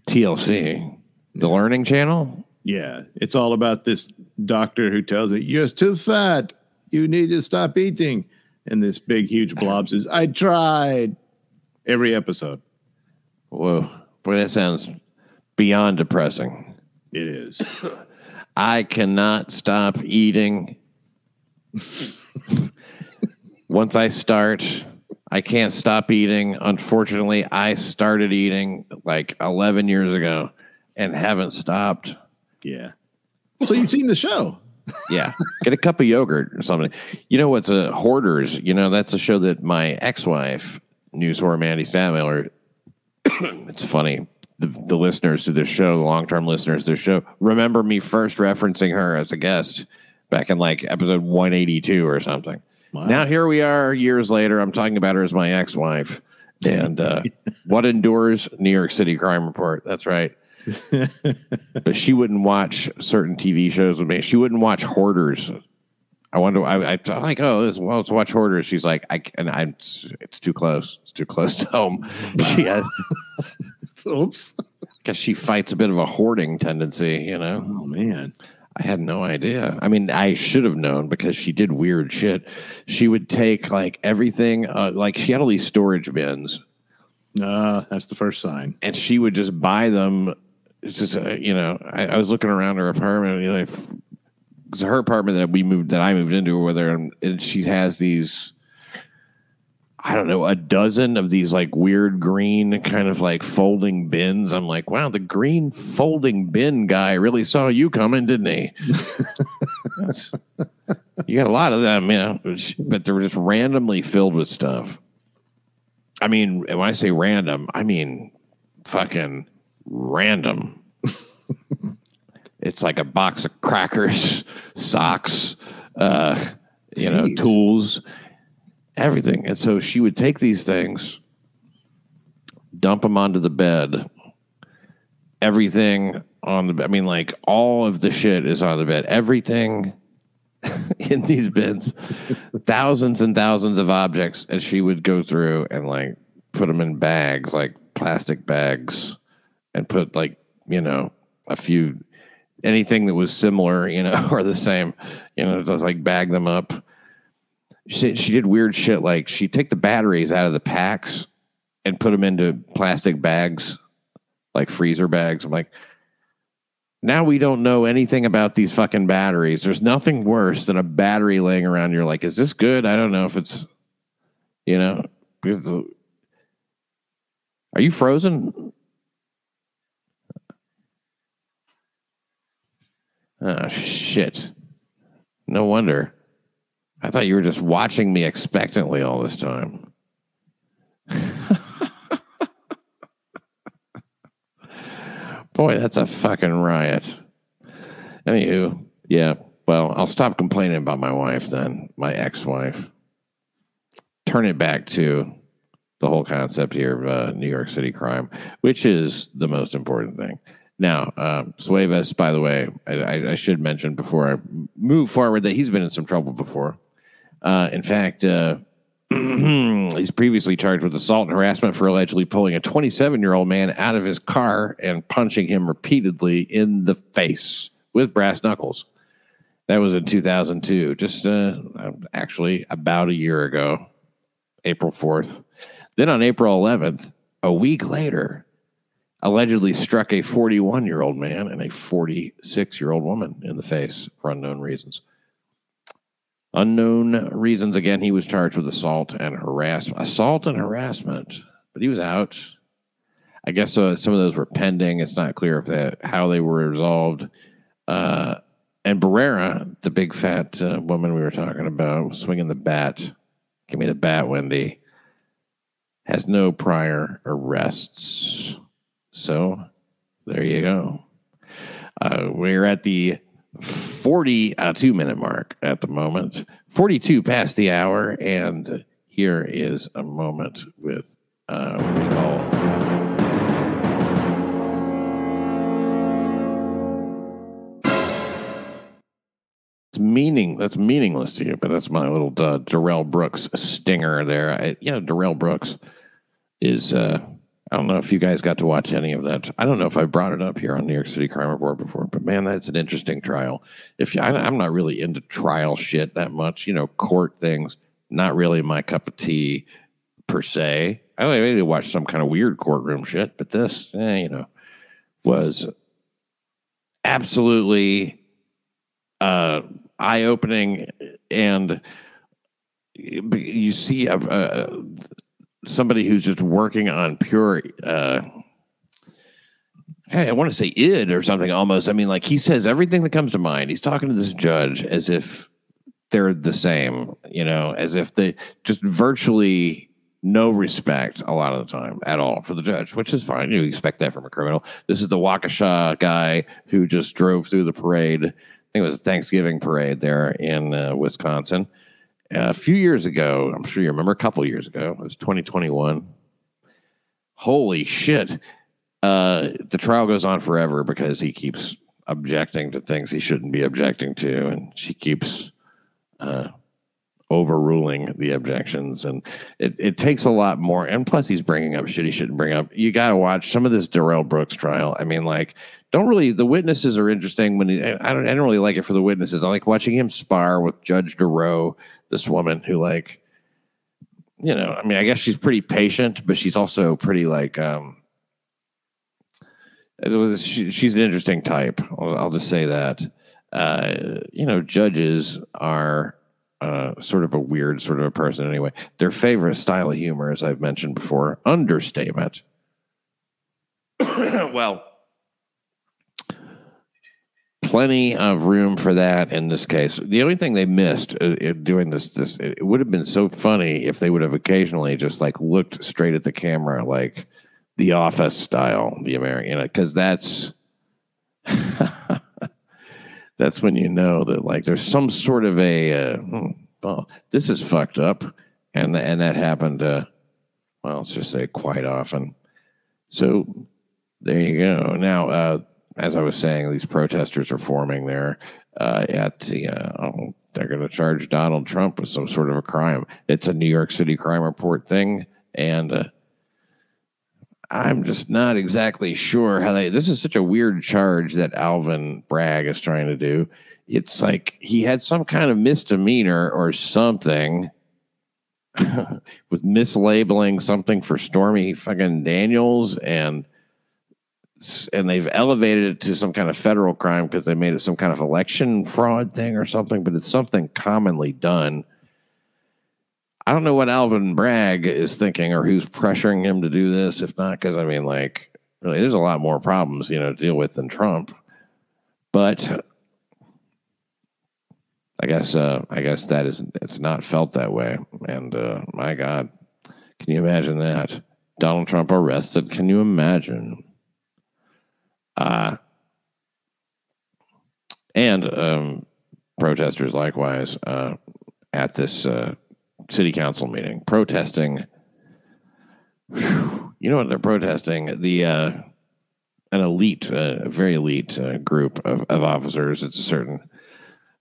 TLC, the Learning Channel. Yeah, it's all about this doctor who tells it you're too fat. You need to stop eating. And this big, huge blob says, "I tried." Every episode, Whoa, boy, that sounds beyond depressing. it is. I cannot stop eating. Once I start, I can't stop eating. Unfortunately, I started eating like 11 years ago and haven't stopped. Yeah. So you've seen the show? Yeah. Get a cup of yogurt or something. You know what's a Hoarders? You know, that's a show that my ex wife, news whore Mandy Samuel, it's funny. The, the listeners to this show, the long term listeners to this show, remember me first referencing her as a guest back in like episode 182 or something. Wow. Now here we are years later. I'm talking about her as my ex wife. And uh, what endures New York City Crime Report? That's right. but she wouldn't watch certain TV shows with me. She wouldn't watch Hoarders. I wonder. I, I I'm like, oh, this, well, let's watch Hoarders. She's like, I and I'm. it's too close. It's too close to home. She has Oops. because she fights a bit of a hoarding tendency. You know, Oh man. I had no idea. I mean, I should have known because she did weird shit. She would take like everything, uh, like she had all these storage bins, Uh, that's the first sign. and she would just buy them. It's just, uh, you know, I, I was looking around her apartment, you know, her apartment that we moved, that I moved into, with her, and, she has these. I don't know, a dozen of these like weird green kind of like folding bins. I'm like, wow, the green folding bin guy really saw you coming, didn't he? You got a lot of them, you know, but they were just randomly filled with stuff. I mean, when I say random, I mean fucking random. it's like a box of crackers, socks, uh, you know, tools, everything. And so she would take these things, dump them onto the bed. Everything on the bed. I mean, like all of the shit is on the bed. Everything in these bins, thousands and thousands of objects, and she would go through and like put them in bags, like plastic bags, and put like you know a few anything that was similar, you know, or the same, you know, just like bag them up. She she did weird shit like she'd take the batteries out of the packs and put them into plastic bags, like freezer bags. I'm like, now we don't know anything about these fucking batteries. There's nothing worse than a battery laying around. You're like, is this good? I don't know if it's, you know, are you frozen? Oh, shit. No wonder. I thought you were just watching me expectantly all this time. Boy, that's a fucking riot. Anywho, yeah. Well, I'll stop complaining about my wife then, my ex-wife. Turn it back to the whole concept here of uh, New York City crime, which is the most important thing. Now, uh, by the way, I, I, I should mention before I move forward that he's been in some trouble before. Uh, in fact, uh, he's previously charged with assault and harassment for allegedly pulling a 27 year old man out of his car and punching him repeatedly in the face with brass knuckles. That was in 2002, just uh, actually about a year ago, April 4th. Then on April 11th, a week later, allegedly struck a 41 year old man and a 46 year old woman in the face for unknown reasons. Unknown reasons. Again, he was charged with assault and harassment. Assault and harassment, but he was out. I guess uh, some of those were pending. It's not clear if that how they were resolved. Uh, and Barrera, the big fat uh, woman we were talking about, swinging the bat. Give me the bat, Wendy. Has no prior arrests. So there you go. Uh, we're at the 42 minute mark at the moment, 42 past the hour. And here is a moment with uh, what we call. It's meaning that's meaningless to you, but that's my little uh, Darrell Brooks stinger there. I, you know, Darrell Brooks is uh, I don't know if you guys got to watch any of that. I don't know if I brought it up here on New York City Crime Report before, but man, that's an interesting trial. If you, I, I'm not really into trial shit that much, you know, court things, not really my cup of tea per se. I don't maybe watch some kind of weird courtroom shit, but this, eh, you know, was absolutely uh, eye opening, and you see a. a somebody who's just working on pure uh hey i want to say id or something almost. I mean like he says everything that comes to mind. He's talking to this judge as if they're the same you know as if they just virtually no respect a lot of the time at all for the judge which is fine. You expect that from a criminal. This is the waukesha guy who just drove through the parade. I think it was a thanksgiving parade there in uh, wisconsin a few years ago, I'm sure you remember a couple years ago, it was 2021. Holy shit. Uh, the trial goes on forever because he keeps objecting to things he shouldn't be objecting to. And she keeps uh, overruling the objections, and it, it takes a lot more. And plus, he's bringing up shit he shouldn't bring up. You got to watch some of this Darrell Brooks trial. I mean, like, don't really. The witnesses are interesting when he, I don't. I don't really like it for the witnesses. I like watching him spar with Judge Dorow, this woman who like, you know, I mean, I guess she's pretty patient, but she's also pretty like. um was, she, she's an interesting type. I'll, I'll just say that. Uh, you know, judges are uh, sort of a weird sort of a person anyway. Their favorite style of humor, as I've mentioned before, understatement. well, plenty of room for that in this case. The only thing they missed uh, doing this, this it would have been so funny if they would have occasionally just like looked straight at the camera, like the Office style, the American, because that's that's when you know that like there's some sort of a uh, hmm, well, this is fucked up, and and that happened. Uh, well, let's just say quite often. So there you go. Now, uh, as I was saying, these protesters are forming there uh, at the. Uh, oh, they're going to charge Donald Trump with some sort of a crime. It's a New York City crime report thing, and uh, I'm just not exactly sure how they. This is such a weird charge that Alvin Bragg is trying to do. It's like he had some kind of misdemeanor or something with mislabeling something for Stormy fucking Daniels and and they've elevated it to some kind of federal crime because they made it some kind of election fraud thing or something, but it's something commonly done. I don't know what Alvin Bragg is thinking or who's pressuring him to do this. If not, because I mean, like, really, there's a lot more problems, you know, to deal with than Trump. But I guess, uh, I guess that is it's not felt that way. And uh, my God, can you imagine that? Donald Trump arrested. Can you imagine? Uh, and um, protesters likewise uh, at this uh, city council meeting protesting. Whew, you know what they're protesting? The uh, an elite, uh, a very elite uh, group of, of officers. It's a certain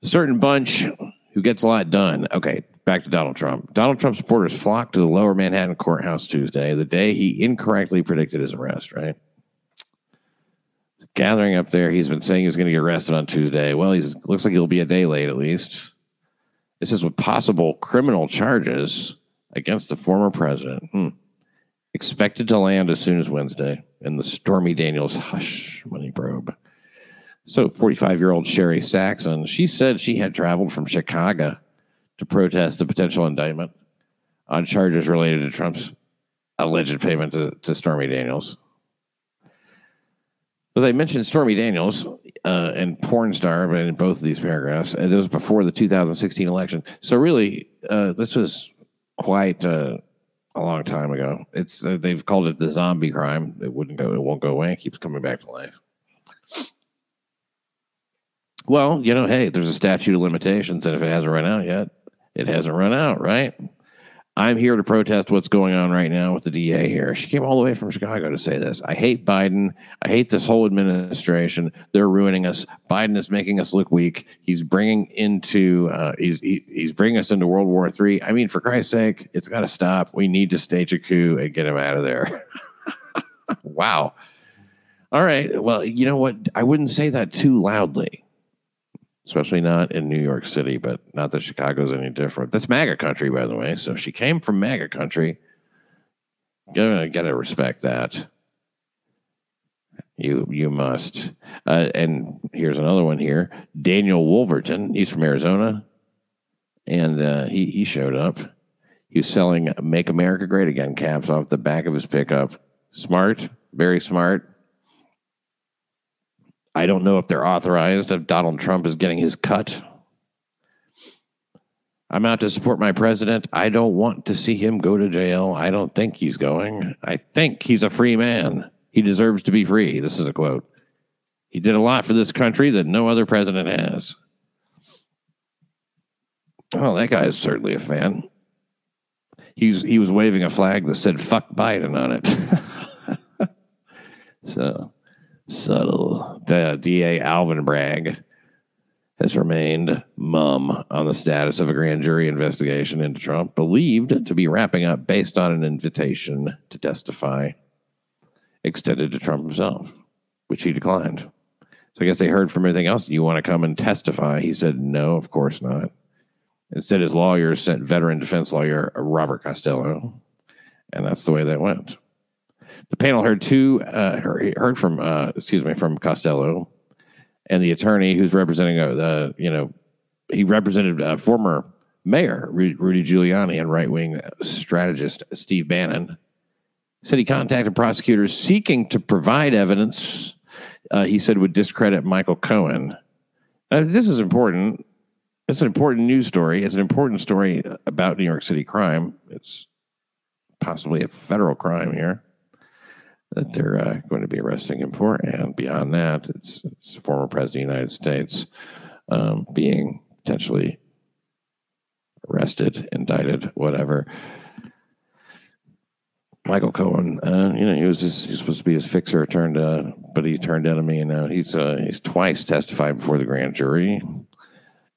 a certain bunch who gets a lot done. Okay, back to Donald Trump. Donald Trump supporters flocked to the Lower Manhattan courthouse Tuesday, the day he incorrectly predicted his arrest. Right gathering up there. He's been saying he was going to get arrested on Tuesday. Well, he looks like he'll be a day late at least. This is with possible criminal charges against the former president. Hmm. Expected to land as soon as Wednesday in the Stormy Daniels hush money probe. So, 45 year old Sherry Saxon, she said she had traveled from Chicago to protest the potential indictment on charges related to Trump's alleged payment to, to Stormy Daniels. Well, they mentioned Stormy Daniels uh, and porn star in both of these paragraphs, and it was before the 2016 election. So really, uh, this was quite uh, a long time ago. It's uh, they've called it the zombie crime. It wouldn't go. It won't go away. It keeps coming back to life. Well, you know, hey, there's a statute of limitations, and if it hasn't run out yet, it hasn't run out, right? I'm here to protest what's going on right now with the DA here. She came all the way from Chicago to say this. I hate Biden. I hate this whole administration. They're ruining us. Biden is making us look weak. He's bringing into uh, he's he, he's bringing us into World War III. I mean, for Christ's sake, it's got to stop. We need to stage a coup and get him out of there. wow. All right. Well, you know what? I wouldn't say that too loudly especially not in New York City, but not that Chicago's any different. That's MAGA country, by the way. So she came from MAGA country. Gotta, gotta respect that. You you must. Uh, and here's another one here. Daniel Wolverton. He's from Arizona, and uh, he he showed up. He was selling "Make America Great Again" caps off the back of his pickup. Smart, very smart. I don't know if they're authorized, if Donald Trump is getting his cut. I'm out to support my president. I don't want to see him go to jail. I don't think he's going. I think he's a free man. He deserves to be free. This is a quote. He did a lot for this country that no other president has. Well, that guy is certainly a fan. He's he was waving a flag that said "fuck Biden" on it. so subtle. The DA Alvin Bragg has remained mum on the status of a grand jury investigation into Trump, believed to be wrapping up based on an invitation to testify extended to Trump himself, which he declined. So I guess they heard from everything else. You want to come and testify? He said, no, of course not. Instead, his lawyer sent veteran defense lawyer Robert Costello, and that's the way that went. The panel heard two, uh, heard from, uh, excuse me, from Costello and the attorney who's representing, uh, the, you know, he represented uh, former mayor Rudy Giuliani and right wing strategist Steve Bannon. Said he contacted prosecutors seeking to provide evidence. Uh, he said would discredit Michael Cohen. Uh, this is important. It's an important news story. It's an important story about New York City crime. It's possibly a federal crime here that they're uh, going to be arresting him for. And beyond that, it's, it's former president of the United States um, being potentially arrested, indicted, whatever. Michael Cohen, uh, you know, he was just, he's supposed to be his fixer, turned, uh, but he turned enemy, and now he's uh, he's twice testified before the grand jury,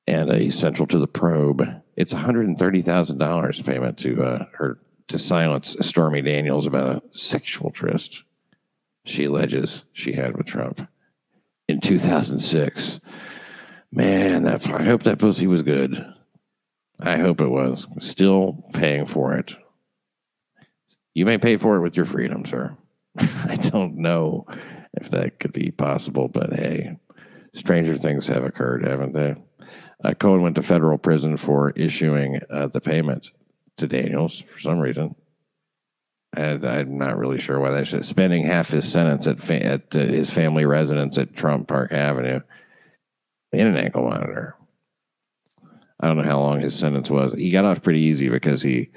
and uh, he's central to the probe. It's one hundred and thirty thousand dollars payment to uh, her to silence Stormy Daniels about a sexual tryst she alleges she had with Trump in 2006. Man, that I hope that pussy was good. I hope it was. Still paying for it. You may pay for it with your freedom, sir. I don't know if that could be possible, but hey, stranger things have occurred, haven't they? Uh, Cohen went to federal prison for issuing uh, the payment to Daniels for some reason. And I'm not really sure why they should spending half his sentence at fa- at uh, his family residence at Trump Park Avenue in an ankle monitor. I don't know how long his sentence was. He got off pretty easy because he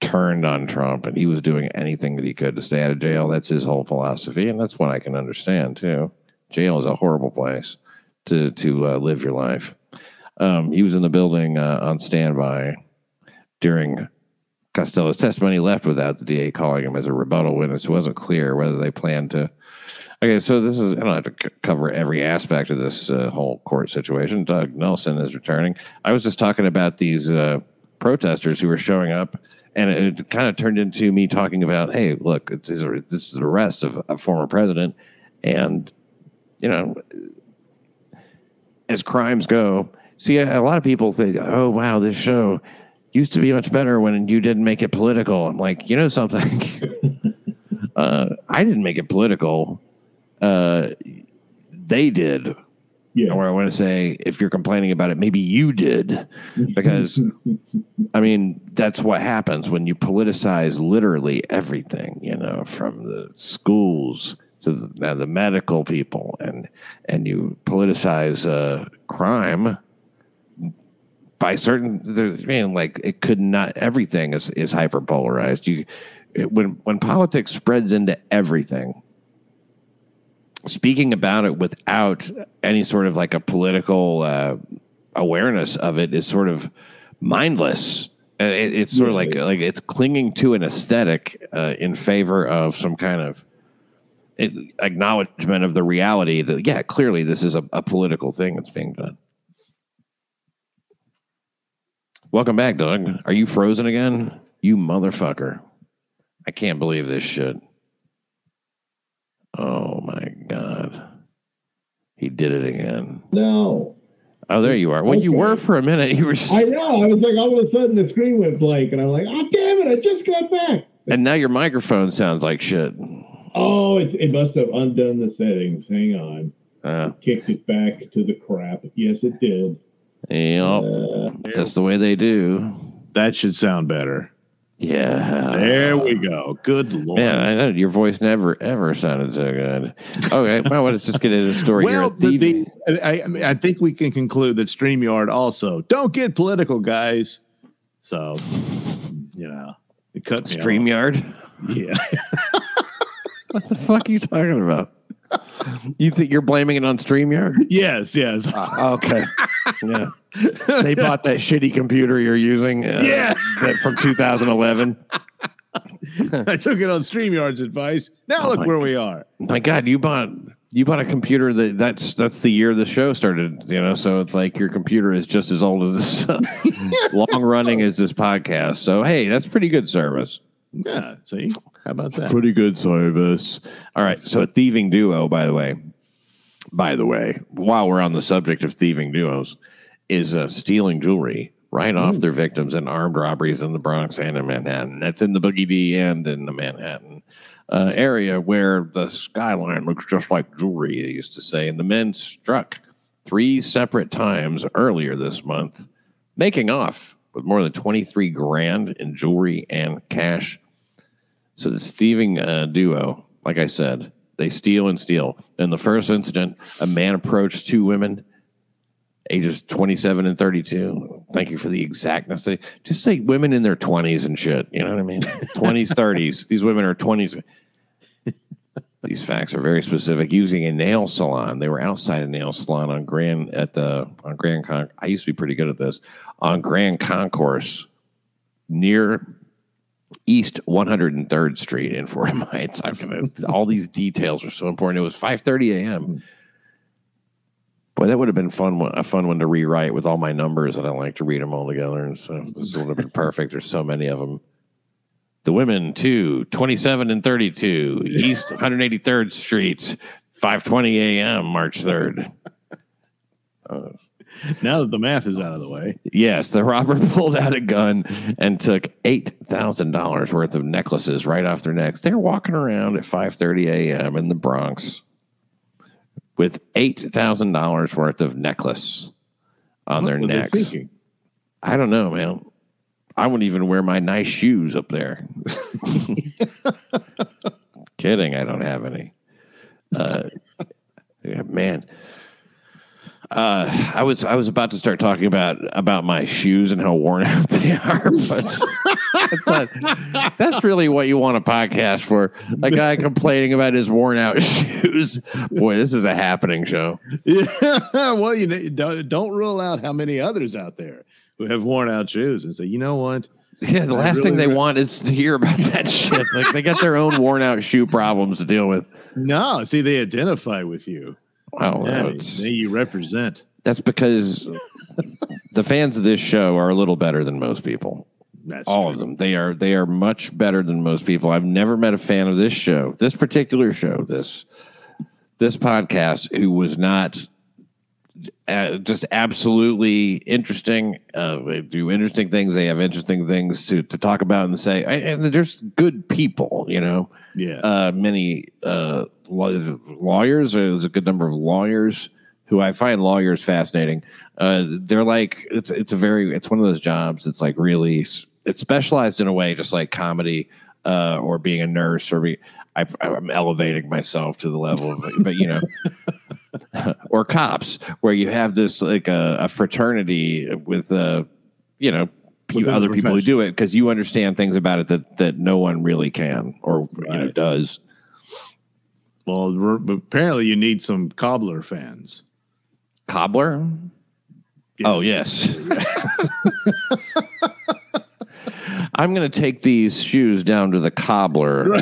turned on Trump and he was doing anything that he could to stay out of jail. That's his whole philosophy, and that's what I can understand too. Jail is a horrible place to to uh, live your life. Um, he was in the building uh, on standby during Costello's testimony left without the DA calling him as a rebuttal witness. It wasn't clear whether they planned to. Okay, so this is, I don't have to c- cover every aspect of this uh, whole court situation. Doug Nelson is returning. I was just talking about these uh, protesters who were showing up, and it, it kind of turned into me talking about, hey, look, it's, it's this is the arrest of a former president. And, you know, as crimes go, see, a, a lot of people think, oh, wow, this show used to be much better when you didn't make it political. I'm like, you know something? uh, I didn't make it political. Uh, they did. Yeah. Or I want to say, if you're complaining about it, maybe you did, because I mean that's what happens when you politicize literally everything. You know, from the schools to the, now the medical people, and and you politicize uh, crime by certain I mean like it could not everything is is hyper polarized you it, when when politics spreads into everything speaking about it without any sort of like a political uh, awareness of it is sort of mindless. It, it's sort of like like it's clinging to an aesthetic uh, in favor of some kind of acknowledgement of the reality that yeah clearly this is a, a political thing that's being done Welcome back, Doug. Are you frozen again? You motherfucker. I can't believe this shit. Oh my God. He did it again. No. Oh, there you are. When you were for a minute, you were just. I know. I was like, all of a sudden the screen went blank, and I'm like, oh, damn it, I just got back. And now your microphone sounds like shit. Oh, it, it must have undone the settings. Hang on. Uh, Kicked it back to the crap. Yes, it did. Yep. Uh, That's the way they do. That should sound better. Yeah. There we go. Good lord. Yeah, I know your voice never ever sounded so good. Okay, well, let's just get into the story well, here. the, the, I, I mean, I think we can conclude that StreamYard also don't get political, guys. So, you know, it cut. Streamyard. Yeah. What the fuck are you talking about? You think you're blaming it on StreamYard? yes, yes. Uh, okay. Yeah. They bought that shitty computer you're using. Uh, Yeah. that from 2011. I took it on StreamYard's advice. Now Oh look where we are. My God, you bought You bought a computer that that's that's the year the show started, you know. So it's like your computer is just as old as this, long running as this podcast. So hey, that's pretty good service. Yeah. See, how about that? Pretty good service. All right. So a thieving duo, by the way, by the way, while we're on the subject of thieving duos, is uh, stealing jewelry right off their victims in armed robberies in the Bronx and in Manhattan. That's in the Boogie D and in the Manhattan uh, area where the skyline looks just like jewelry, they used to say. And the men struck three separate times earlier this month, making off with more than 23 grand in jewelry and cash. So this thieving uh, duo, like I said, they steal and steal. In the first incident, a man approached two women, ages 27 and 32. Thank you for the exactness. They- Just say women in their 20s and shit. You know what I mean? 20s, 30s. These women are 20s. These facts are very specific. Using a nail salon, they were outside a nail salon on Grand at the on Grand Con. I used to be pretty good at this on Grand Concourse near East 103rd Street in Fordham Heights. All these details are so important. It was 5:30 a.m. Boy, that would have been fun. one- A fun one to rewrite with all my numbers, and I like to read them all together. And so this would have been perfect. There's so many of them. The women, too, 27 and 32, East 183rd Street, 5:20 a.m. March 3rd. Now that the math is out of the way, Yes, the robber pulled out a gun and took eight thousand dollars worth of necklaces right off their necks. They're walking around at five thirty a.m. in the Bronx with eight thousand dollars worth of necklace on their what they necks. I don't know, man. I wouldn't even wear my nice shoes up there. Kidding, I don't have any. Uh, man. Uh, I was I was about to start talking about about my shoes and how worn out they are, but I that's really what you want a podcast for. A guy complaining about his worn out shoes. Boy, this is a happening show. Yeah. well, you know, don't, don't rule out how many others out there who have worn out shoes and say, you know what? Yeah, the I last thing they re- want is to hear about that shit. Like they got their own worn out shoe problems to deal with. No, see, they identify with you. Wow, Yeah, that's, they, you represent. that's because the fans of this show are a little better than most people. That's All true. of them. They are they are much better than most people. I've never met a fan of this show, this particular show, this this podcast who was not uh, just absolutely interesting. Uh, they do interesting things. They have interesting things to to talk about and say. And they're just good people, you know. Yeah. uh, many uh, lawyers. There's a good number of lawyers who I find lawyers fascinating. Uh, they're like it's it's a very it's one of those jobs. that's like really it's specialized in a way, just like comedy uh, or being a nurse or be. I, I'm elevating myself to the level of, but you know, or cops, where you have this like a, a fraternity with uh, you know. The other people who do it because you understand things about it that that no one really can or you know does. well, apparently you need some cobbler fans. Cobbler? Yeah. Oh yes. I'm going to take these shoes down to the cobbler.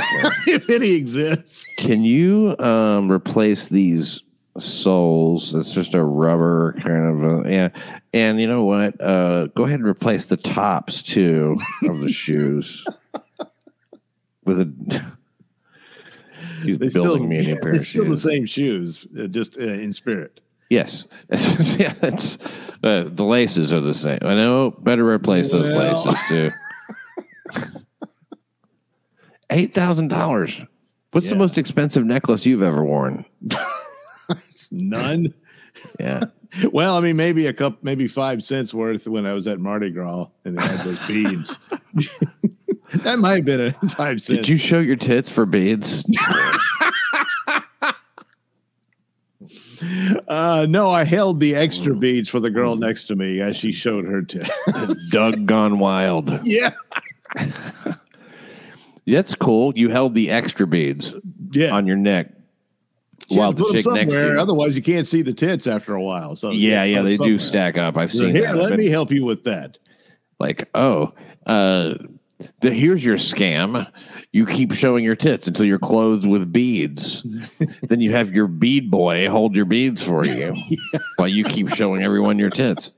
if any exists. Can you um, replace these soles? It's just a rubber kind of a, yeah. And you know what? Uh, go ahead and replace the tops too of the shoes with a. He's They building still, me a new pair they're still the same shoes, uh, just uh, in spirit. Yes, yeah, that's uh, the laces are the same. I know. Better replace those Well. laces too. Eight thousand dollars. What's the most expensive necklace you've ever worn? None. Yeah, Well, I mean, maybe a cup, maybe five cents worth when I was at Mardi Gras and they had those beads. that might have been a five cents. did you show your tits for beads? Uh, no, I held the extra beads for the girl next to me as she showed her tits. Doug gone wild. yeah, That's cool. You held the extra beads yeah. on your neck while the chick next to somewhere, you. Otherwise, you can't see the tits after a while. So Yeah, yeah, they do stack up. I've So seen here, that. let but- me help you with that. like oh uh the, here's your scam. You keep showing your tits until you're clothed with beads. then you have your bead boy hold your beads for you while you keep showing everyone your tits.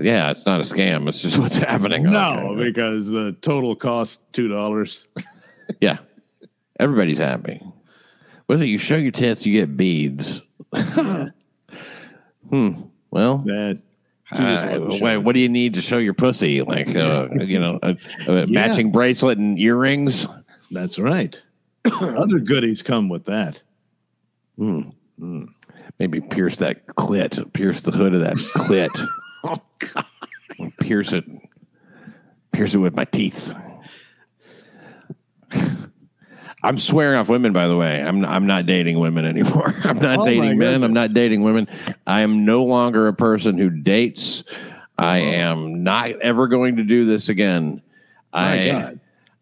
Yeah, it's not a scam. It's just what's happening. No, Okay. because the total cost two dollars. Yeah. Everybody's happy. Whether you show your tits, you get beads. hmm. Well, That uh, wanted to show wait, what do you need to show your pussy? Like, uh, you know, a, a matching bracelet and earrings? That's right. Other goodies come with that. Maybe pierce that clit, pierce the hood of that clit, Oh God! pierce it, pierce it with my teeth. I'm swearing off women, by the way. I'm I'm not dating women anymore. I'm not Oh, dating men. I'm not dating women. I am no longer a person who dates. I am not ever going to do this again. My I, God.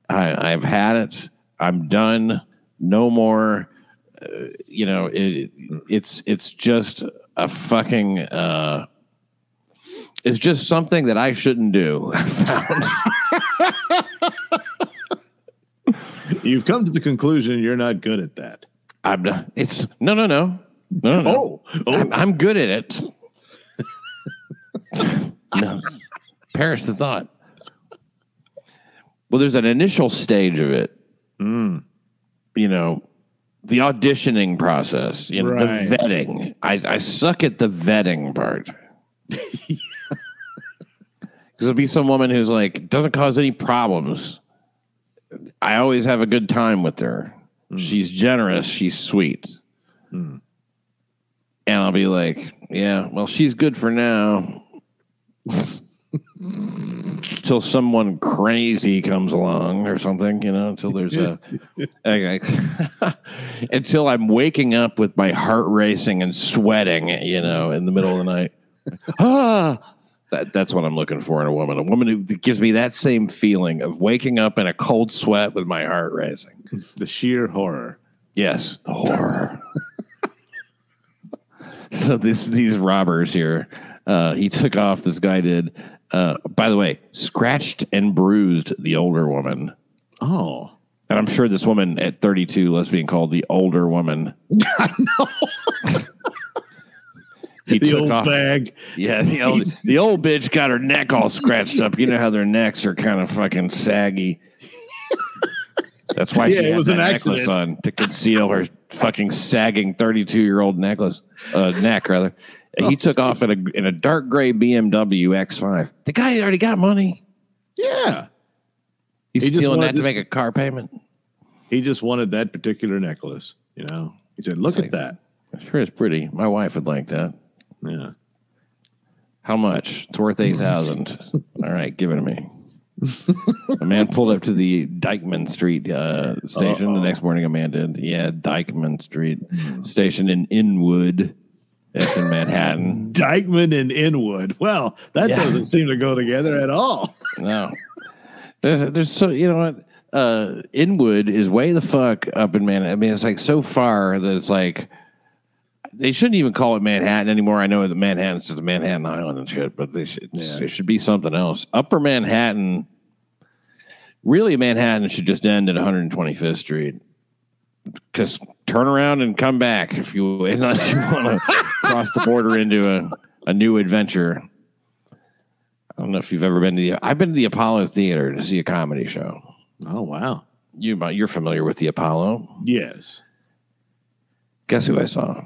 I I've had it. I'm done. No more. Uh, you know, it, it's it's just a fucking. Uh, it's just something that I shouldn't do. I found. You've come to the conclusion you're not good at that. I'm not. It's no, no, no, no, no. Oh, oh. I'm, I'm good at it. no, perish the thought. Well, there's an initial stage of it. Mm. You know, the auditioning process. You know, Right. the vetting. I, I suck at the vetting part. Because there'll be some woman who's like doesn't cause any problems. I always have a good time with her. She's generous. She's sweet. And I'll be like, yeah, well, she's good for now. Until someone crazy comes along or something, you know, until there's a. okay. until I'm waking up with my heart racing and sweating, you know, in the middle of the night. ah! That, that's what I'm looking for in a woman. A woman who gives me that same feeling of waking up in a cold sweat with my heart racing. The sheer horror. Yes, the horror. so this these robbers here, uh, he took off. This guy did. Uh, by the way, scratched and bruised the older woman, Oh, and I'm sure this woman at 32 was being called the older woman. I know. He The took old off. bag. Yeah, the old, the old bitch got her neck all scratched up. You know how their necks are kind of fucking saggy. That's why Yeah, she it had was that an necklace accident. on to conceal her fucking sagging thirty-two-year-old necklace, uh, neck rather. Oh. he took off in a in a dark gray BMW X5. The guy already got money. Yeah. He's He stealing that to make a car payment. He just wanted that particular necklace. You know, he said, "Look like- at that." Sure, it's pretty. My wife would like that. Yeah. How much? It's worth eight thousand. All right, give it to me. a man pulled up to the Dyckman Street uh, station. The Uh-oh. next morning, a man did. Yeah, Dyckman Street station in Inwood, that's in Manhattan. Dyckman and Inwood. Well, that Yeah. doesn't seem to go together at all. No, there's there's so you know what. Uh, Inwood is way the fuck up in Manhattan. I mean, it's like so far that it's like they shouldn't even call it Manhattan anymore. I know that Manhattan's just Manhattan Island and shit, but they should Yeah. it should be something else. Upper Manhattan, really, Manhattan should just end at 125th Street. Because turn around and come back if you unless you want to cross the border into a, a new adventure. I don't know if you've ever been to the. I've been to the Apollo Theater to see a comedy show. Oh wow. You you're familiar with the Apollo. Yes. Guess who I saw?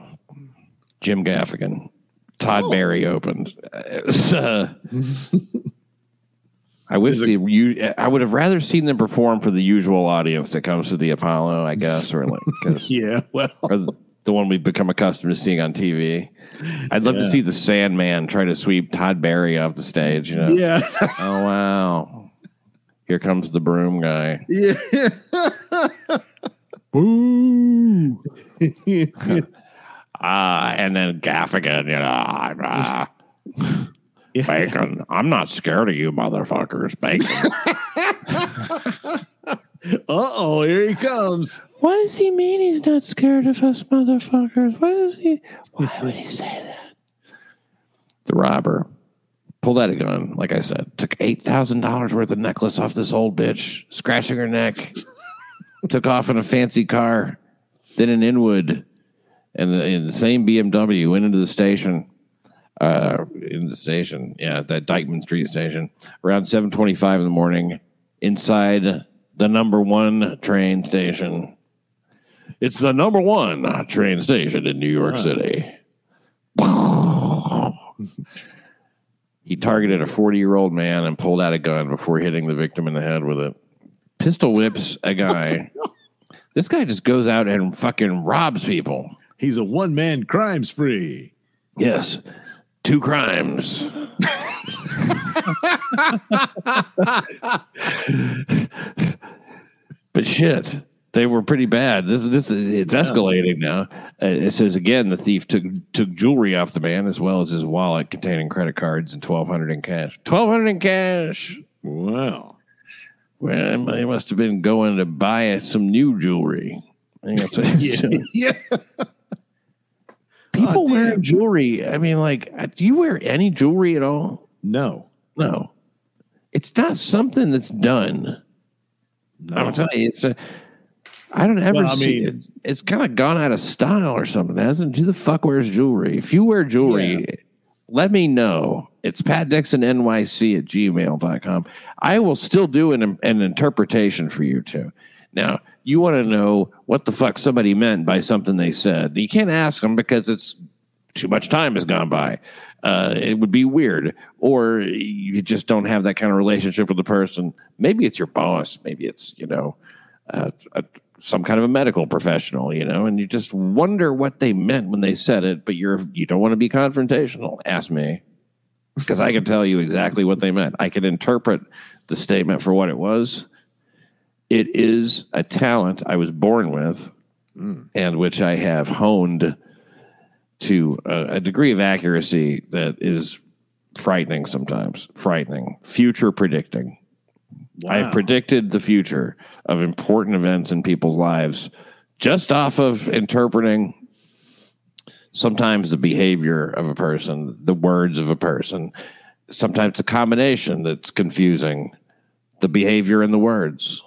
Jim Gaffigan. Todd Barry opened. Uh, I wish the you. I would have rather seen them perform for the usual audience that comes to the Apollo. I guess, or like, Yeah. Well. the, the one we've become accustomed to seeing on TV. I'd love to see the Sandman try to sweep Todd Barry off the stage. You know? Yeah. Oh wow! Here comes the broom guy. yeah. Boo! Ah, and then Gaffigan, you know, ah, bacon. I'm not scared of you, motherfuckers. Bacon. Uh oh, here he comes. what does he mean? He's not scared of us, motherfuckers. What is he? Why would he say that? The robber pulled out a gun, like I said, took $8,000 worth of necklace off this old bitch, scratching her neck, took off in a fancy car, then in Inwood, and the, in the same BMW, went into the station, uh, in the station, yeah, that Dyckman Street station, around 7.25 in the morning, inside the number one train station. It's the number one train station in New York City. he targeted a 40 year old man and pulled out a gun before hitting the victim in the head with it. Pistol whips a guy. this guy just goes out and fucking robs people. He's a one man crime spree. Yes. Two crimes. but shit, they were pretty bad. This this it's escalating now. It says again the thief took took jewelry off the man as well as his wallet containing credit cards and twelve hundred in cash. Twelve hundred in cash. Wow. Well, they must have been going to buy some new jewelry. I think that's what Yeah. yeah. People Oh, wearing jewelry. I mean, like, uh, do you wear any jewelry at all? No. No, it's not something that's done. No. I'm telling you, it's a. I don't ever Well, I see mean- it. It's kind of gone out of style or something, hasn't? Who the fuck wears jewelry? If you wear jewelry, let me know. It's Pat Dixon NYC at gmail.com. I will still do an, an interpretation for you too. Now, you want to know what the fuck somebody meant by something they said. You can't ask them because it's too much time has gone by. Uh, it would be weird, or you just don't have that kind of relationship with the person. Maybe it's your boss. Maybe it's you know, uh, a, some kind of a medical professional. You know, and you just wonder what they meant when they said it. But you're you don't want to be confrontational. Ask me, because I can tell you exactly what they meant. I can interpret the statement for what it was. It is a talent I was born with, hmm. and which I have honed to a, a degree of accuracy that is frightening sometimes. Frightening. Future predicting. I have predicted the future of important events in people's lives just off of interpreting sometimes the behavior of a person, the words of a person. Sometimes a combination that's confusing, the behavior and the words.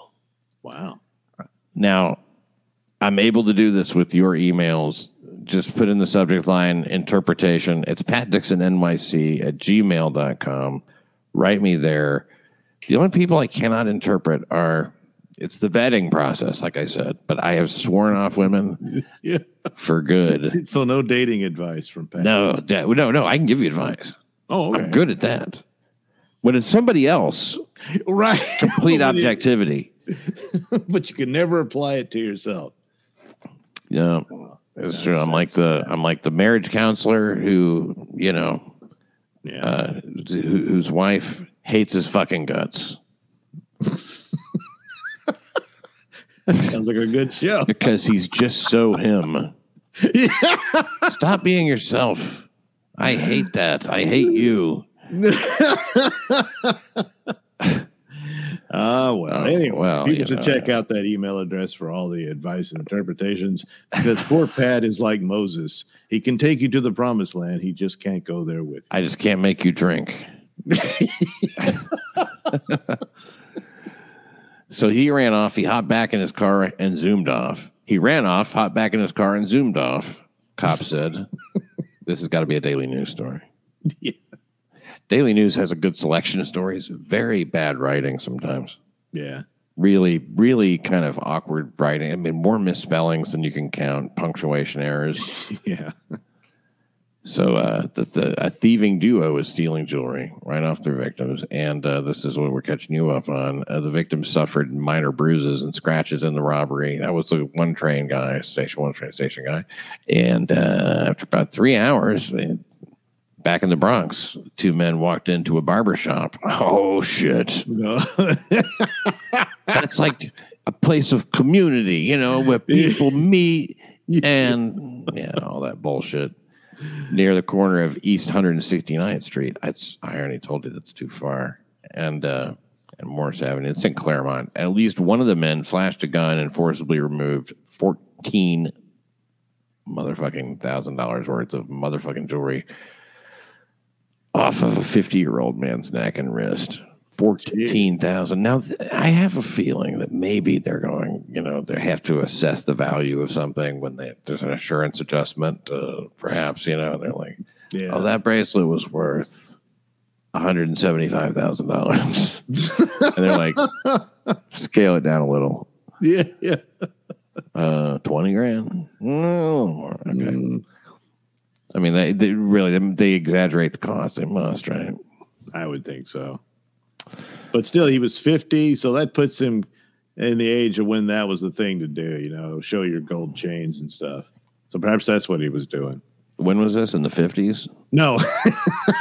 Wow. Now, I'm able to do this with your emails. Just put in the subject line interpretation. It's Pat Dixon NYC at gmail.com. Write me there. The only people I cannot interpret are it's the vetting process, like I said, but I have sworn off women Yeah. for good. So no dating advice from Pat. No, no, no, I can give you advice. Oh, okay. I'm good at that. When it's somebody else, Right. complete objectivity. but you can never apply it to yourself. Yeah, it's true. I'm like the I'm like the marriage counselor who you know Yeah. uh, who, whose wife hates his fucking guts Sounds like a good show. because he's just so him. Stop being yourself. I hate that. I hate you. Ah, well. Oh, anyway, well, people you should know. check out that email address for all the advice and interpretations because poor Pat is like Moses. He can take you to the promised land. He just can't go there with you. I just can't make you drink. so he ran off. He hopped back in his car and zoomed off. He ran off, hopped back in his car and zoomed off. Cop said, "This has got to be a Daily News story." Yeah. Daily News has a good selection of stories. Very bad writing sometimes. Yeah. Really, really kind of awkward writing. I mean, more misspellings than you can count. Punctuation errors. Yeah. So uh, the, the a thieving duo is stealing jewelry right off their victims, and uh, this is what we're catching you up on. Uh, the victims suffered minor bruises and scratches in the robbery. That was the one train guy, station one train station guy, and uh, after about three hours. Back in the Bronx, two men walked into a barber shop. Oh shit! No. That's like a place of community, you know, where people meet and yeah, all that bullshit near the corner of East 169th Street. I already told you that's too far. And uh, and Morris Avenue. It's in Claremont. At least one of the men flashed a gun and forcibly removed 14 motherfucking thousand dollars worth of motherfucking jewelry off of a 50 year old man's neck and wrist. 14,000. Now, th- I have a feeling that maybe they're going, you know, they have to assess the value of something when they, there's an assurance adjustment, uh, perhaps, you know, they're like, Yeah. oh, that bracelet was worth $175,000. and they're like, scale it down a little. yeah. Yeah. Uh, 20 grand. Mm, Okay. Mm, I mean, they, they really, they, they exaggerate the cost. They must, right? I would think so. But still, he was 50, so that puts him in the age of when that was the thing to do, you know, show your gold chains and stuff. So perhaps that's what he was doing. When was this? In the 50s? No,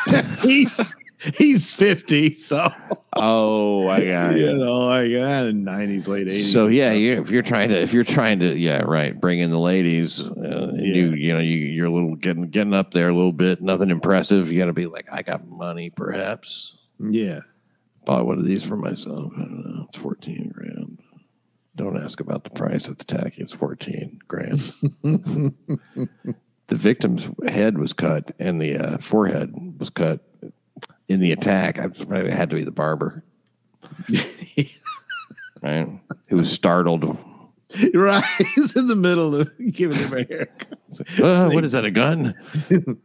he's he's 50, so Oh, I got you know, like yeah, 90s, late 80s. So yeah, stuff. you if you're trying to if you're trying to yeah right bring in the ladies, uh, and you you know you you're a little getting getting up there a little bit, nothing impressive. You got to be like, I got money, perhaps. yeah. Bought one of these for myself. I don't know, it's fourteen grand. Don't ask about the price. It's tacky. It's fourteen grand. the victim's head was cut and the uh, forehead was cut in the attack. I it had to be the barber, right? Who was startled. right. He's in the middle of giving him a haircut. Like, "Uh, what is that? A gun?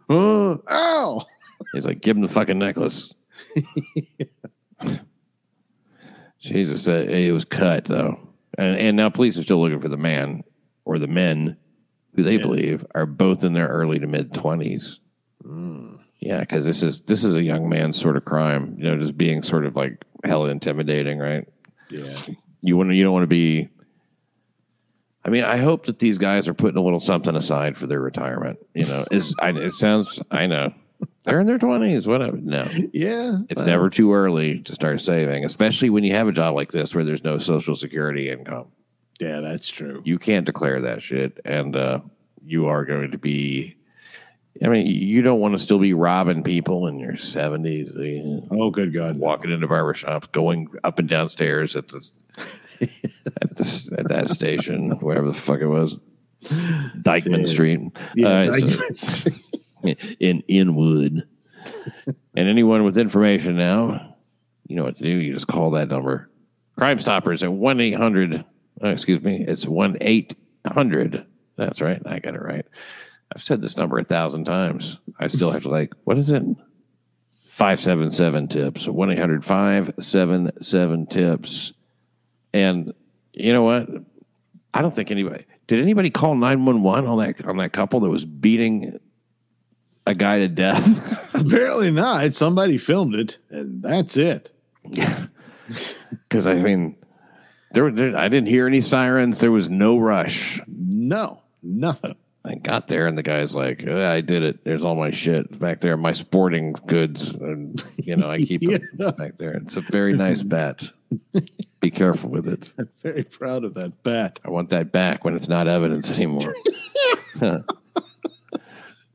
Oh, ow. He's like, give him the fucking necklace. Jesus, uh, it was cut though, and and now police are still looking for the man or the men who they Yeah. believe are both in their early to mid twenties. Hmm. Yeah, because this is this is a young man's sort of crime. You know, just being sort of like hella intimidating, right? Yeah. You want to, you don't want to be. I mean, I hope that these guys are putting a little something aside for their retirement. You know, is I, it sounds I know they're in their twenties, whatever. No, Yeah. it's never too early to start saving, especially when you have a job like this where there's no social security income. Yeah, that's true. You can't declare that shit, and uh, you are going to be. I mean, you don't want to still be robbing people in your seventies, Oh, good God. walking into barbershops, going up and down stairs at the at this at that station, wherever the fuck it was, Dyckman Jeez. Street. Yeah, Uh, so- diamonds. in Inwood. and anyone with information now, you know what to do. You just call that number. Crime Stoppers at 1 800. Oh, excuse me. It's 1 800. That's right. I got it right. I've said this number a thousand times. I still have to, like, what is it? 577 tips. 1 800 577 tips. And you know what? I don't think anybody did anybody call 911 on that on that couple that was beating a guy to death. Apparently not. Somebody filmed it, and that's it. Because I mean, there, there, I didn't hear any sirens. There was no rush. No, nothing. I got there, and the guy's like, "Uh, "I did it. There's all my shit back there, my sporting goods, and you know, I keep Yeah. it back there. It's a very nice bat. Be careful with it. I'm very proud of that bat. I want that back when it's not evidence anymore."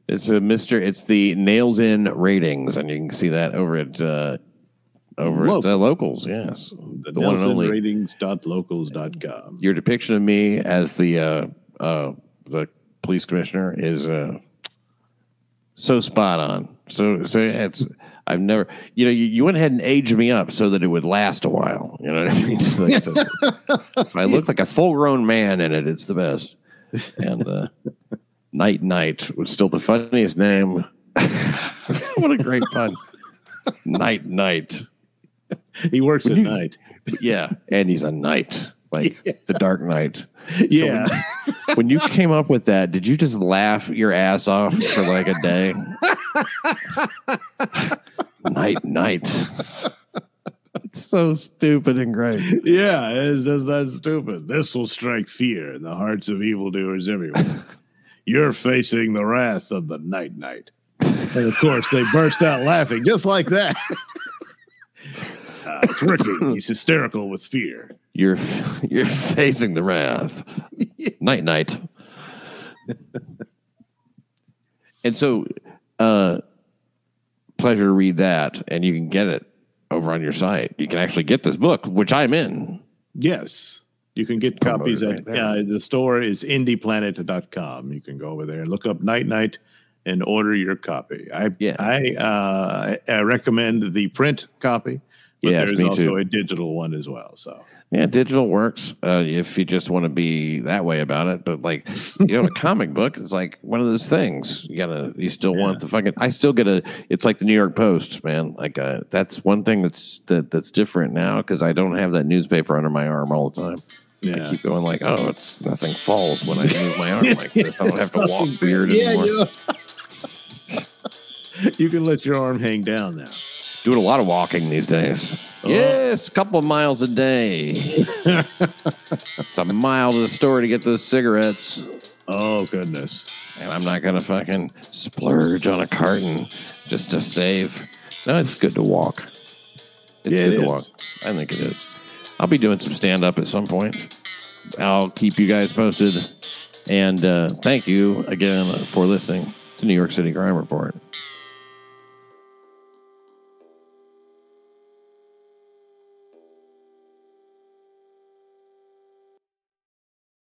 It's a Mister. It's the nails in ratings, and you can see that over at uh, over Local. at uh, locals. Yes, The, the one and only. NelsonRatings.locals.com. your depiction of me as the uh, uh, the police commissioner is uh, so spot on. So so it's I've never you know you, you went ahead and aged me up so that it would last a while. You know what I mean? Like the- so I look like a full grown man in it. It's the best. And uh, Night Night was still the funniest name. what a great pun. Night Night. He works at you- night. Yeah, and he's a knight, like the Dark Knight. Yeah. when you came up with that, did you just laugh your ass off for like a day? night, night. It's so stupid and great. yeah. It's just that stupid. This will strike fear in the hearts of evildoers everywhere. You're facing the wrath of the night night. And of course, they burst out laughing just like that. Uh, it's working. He's hysterical with fear. You're you're facing the wrath. Night, night. and so, uh, pleasure to read that, and you can get it over on your site. You can actually get this book, which I'm in. Yes. You can get copies at right uh, the store is indieplanet.com. You can go over there and look up Night Night and order your copy. I Yeah. I, uh, I recommend the print copy, but there's also too. a digital one as well. So Yeah, digital works uh, if you just want to be that way about it. But like, you know, a comic book is like one of those things. You gotta, you still want the fucking. I still get a. It's like the New York Post, man. Like, uh, that's one thing that's that that's different now because I don't have that newspaper under my arm all the time. I yeah. keep going like, oh, it's nothing falls when I move my arm like this. I don't have to walk weird yeah, anymore. yeah. you can let your arm hang down now. Doing a lot of walking these days. Oh. Yes, a couple of miles a day. it's a mile to the store to get those cigarettes. Oh goodness. And I'm not gonna fucking splurge on a carton just to save. No, it's good to walk. It's Yeah, it good to is. walk. I think it is. I'll be doing some stand up at some point. I'll keep you guys posted. And uh, thank you again for listening to New York City Crime Report.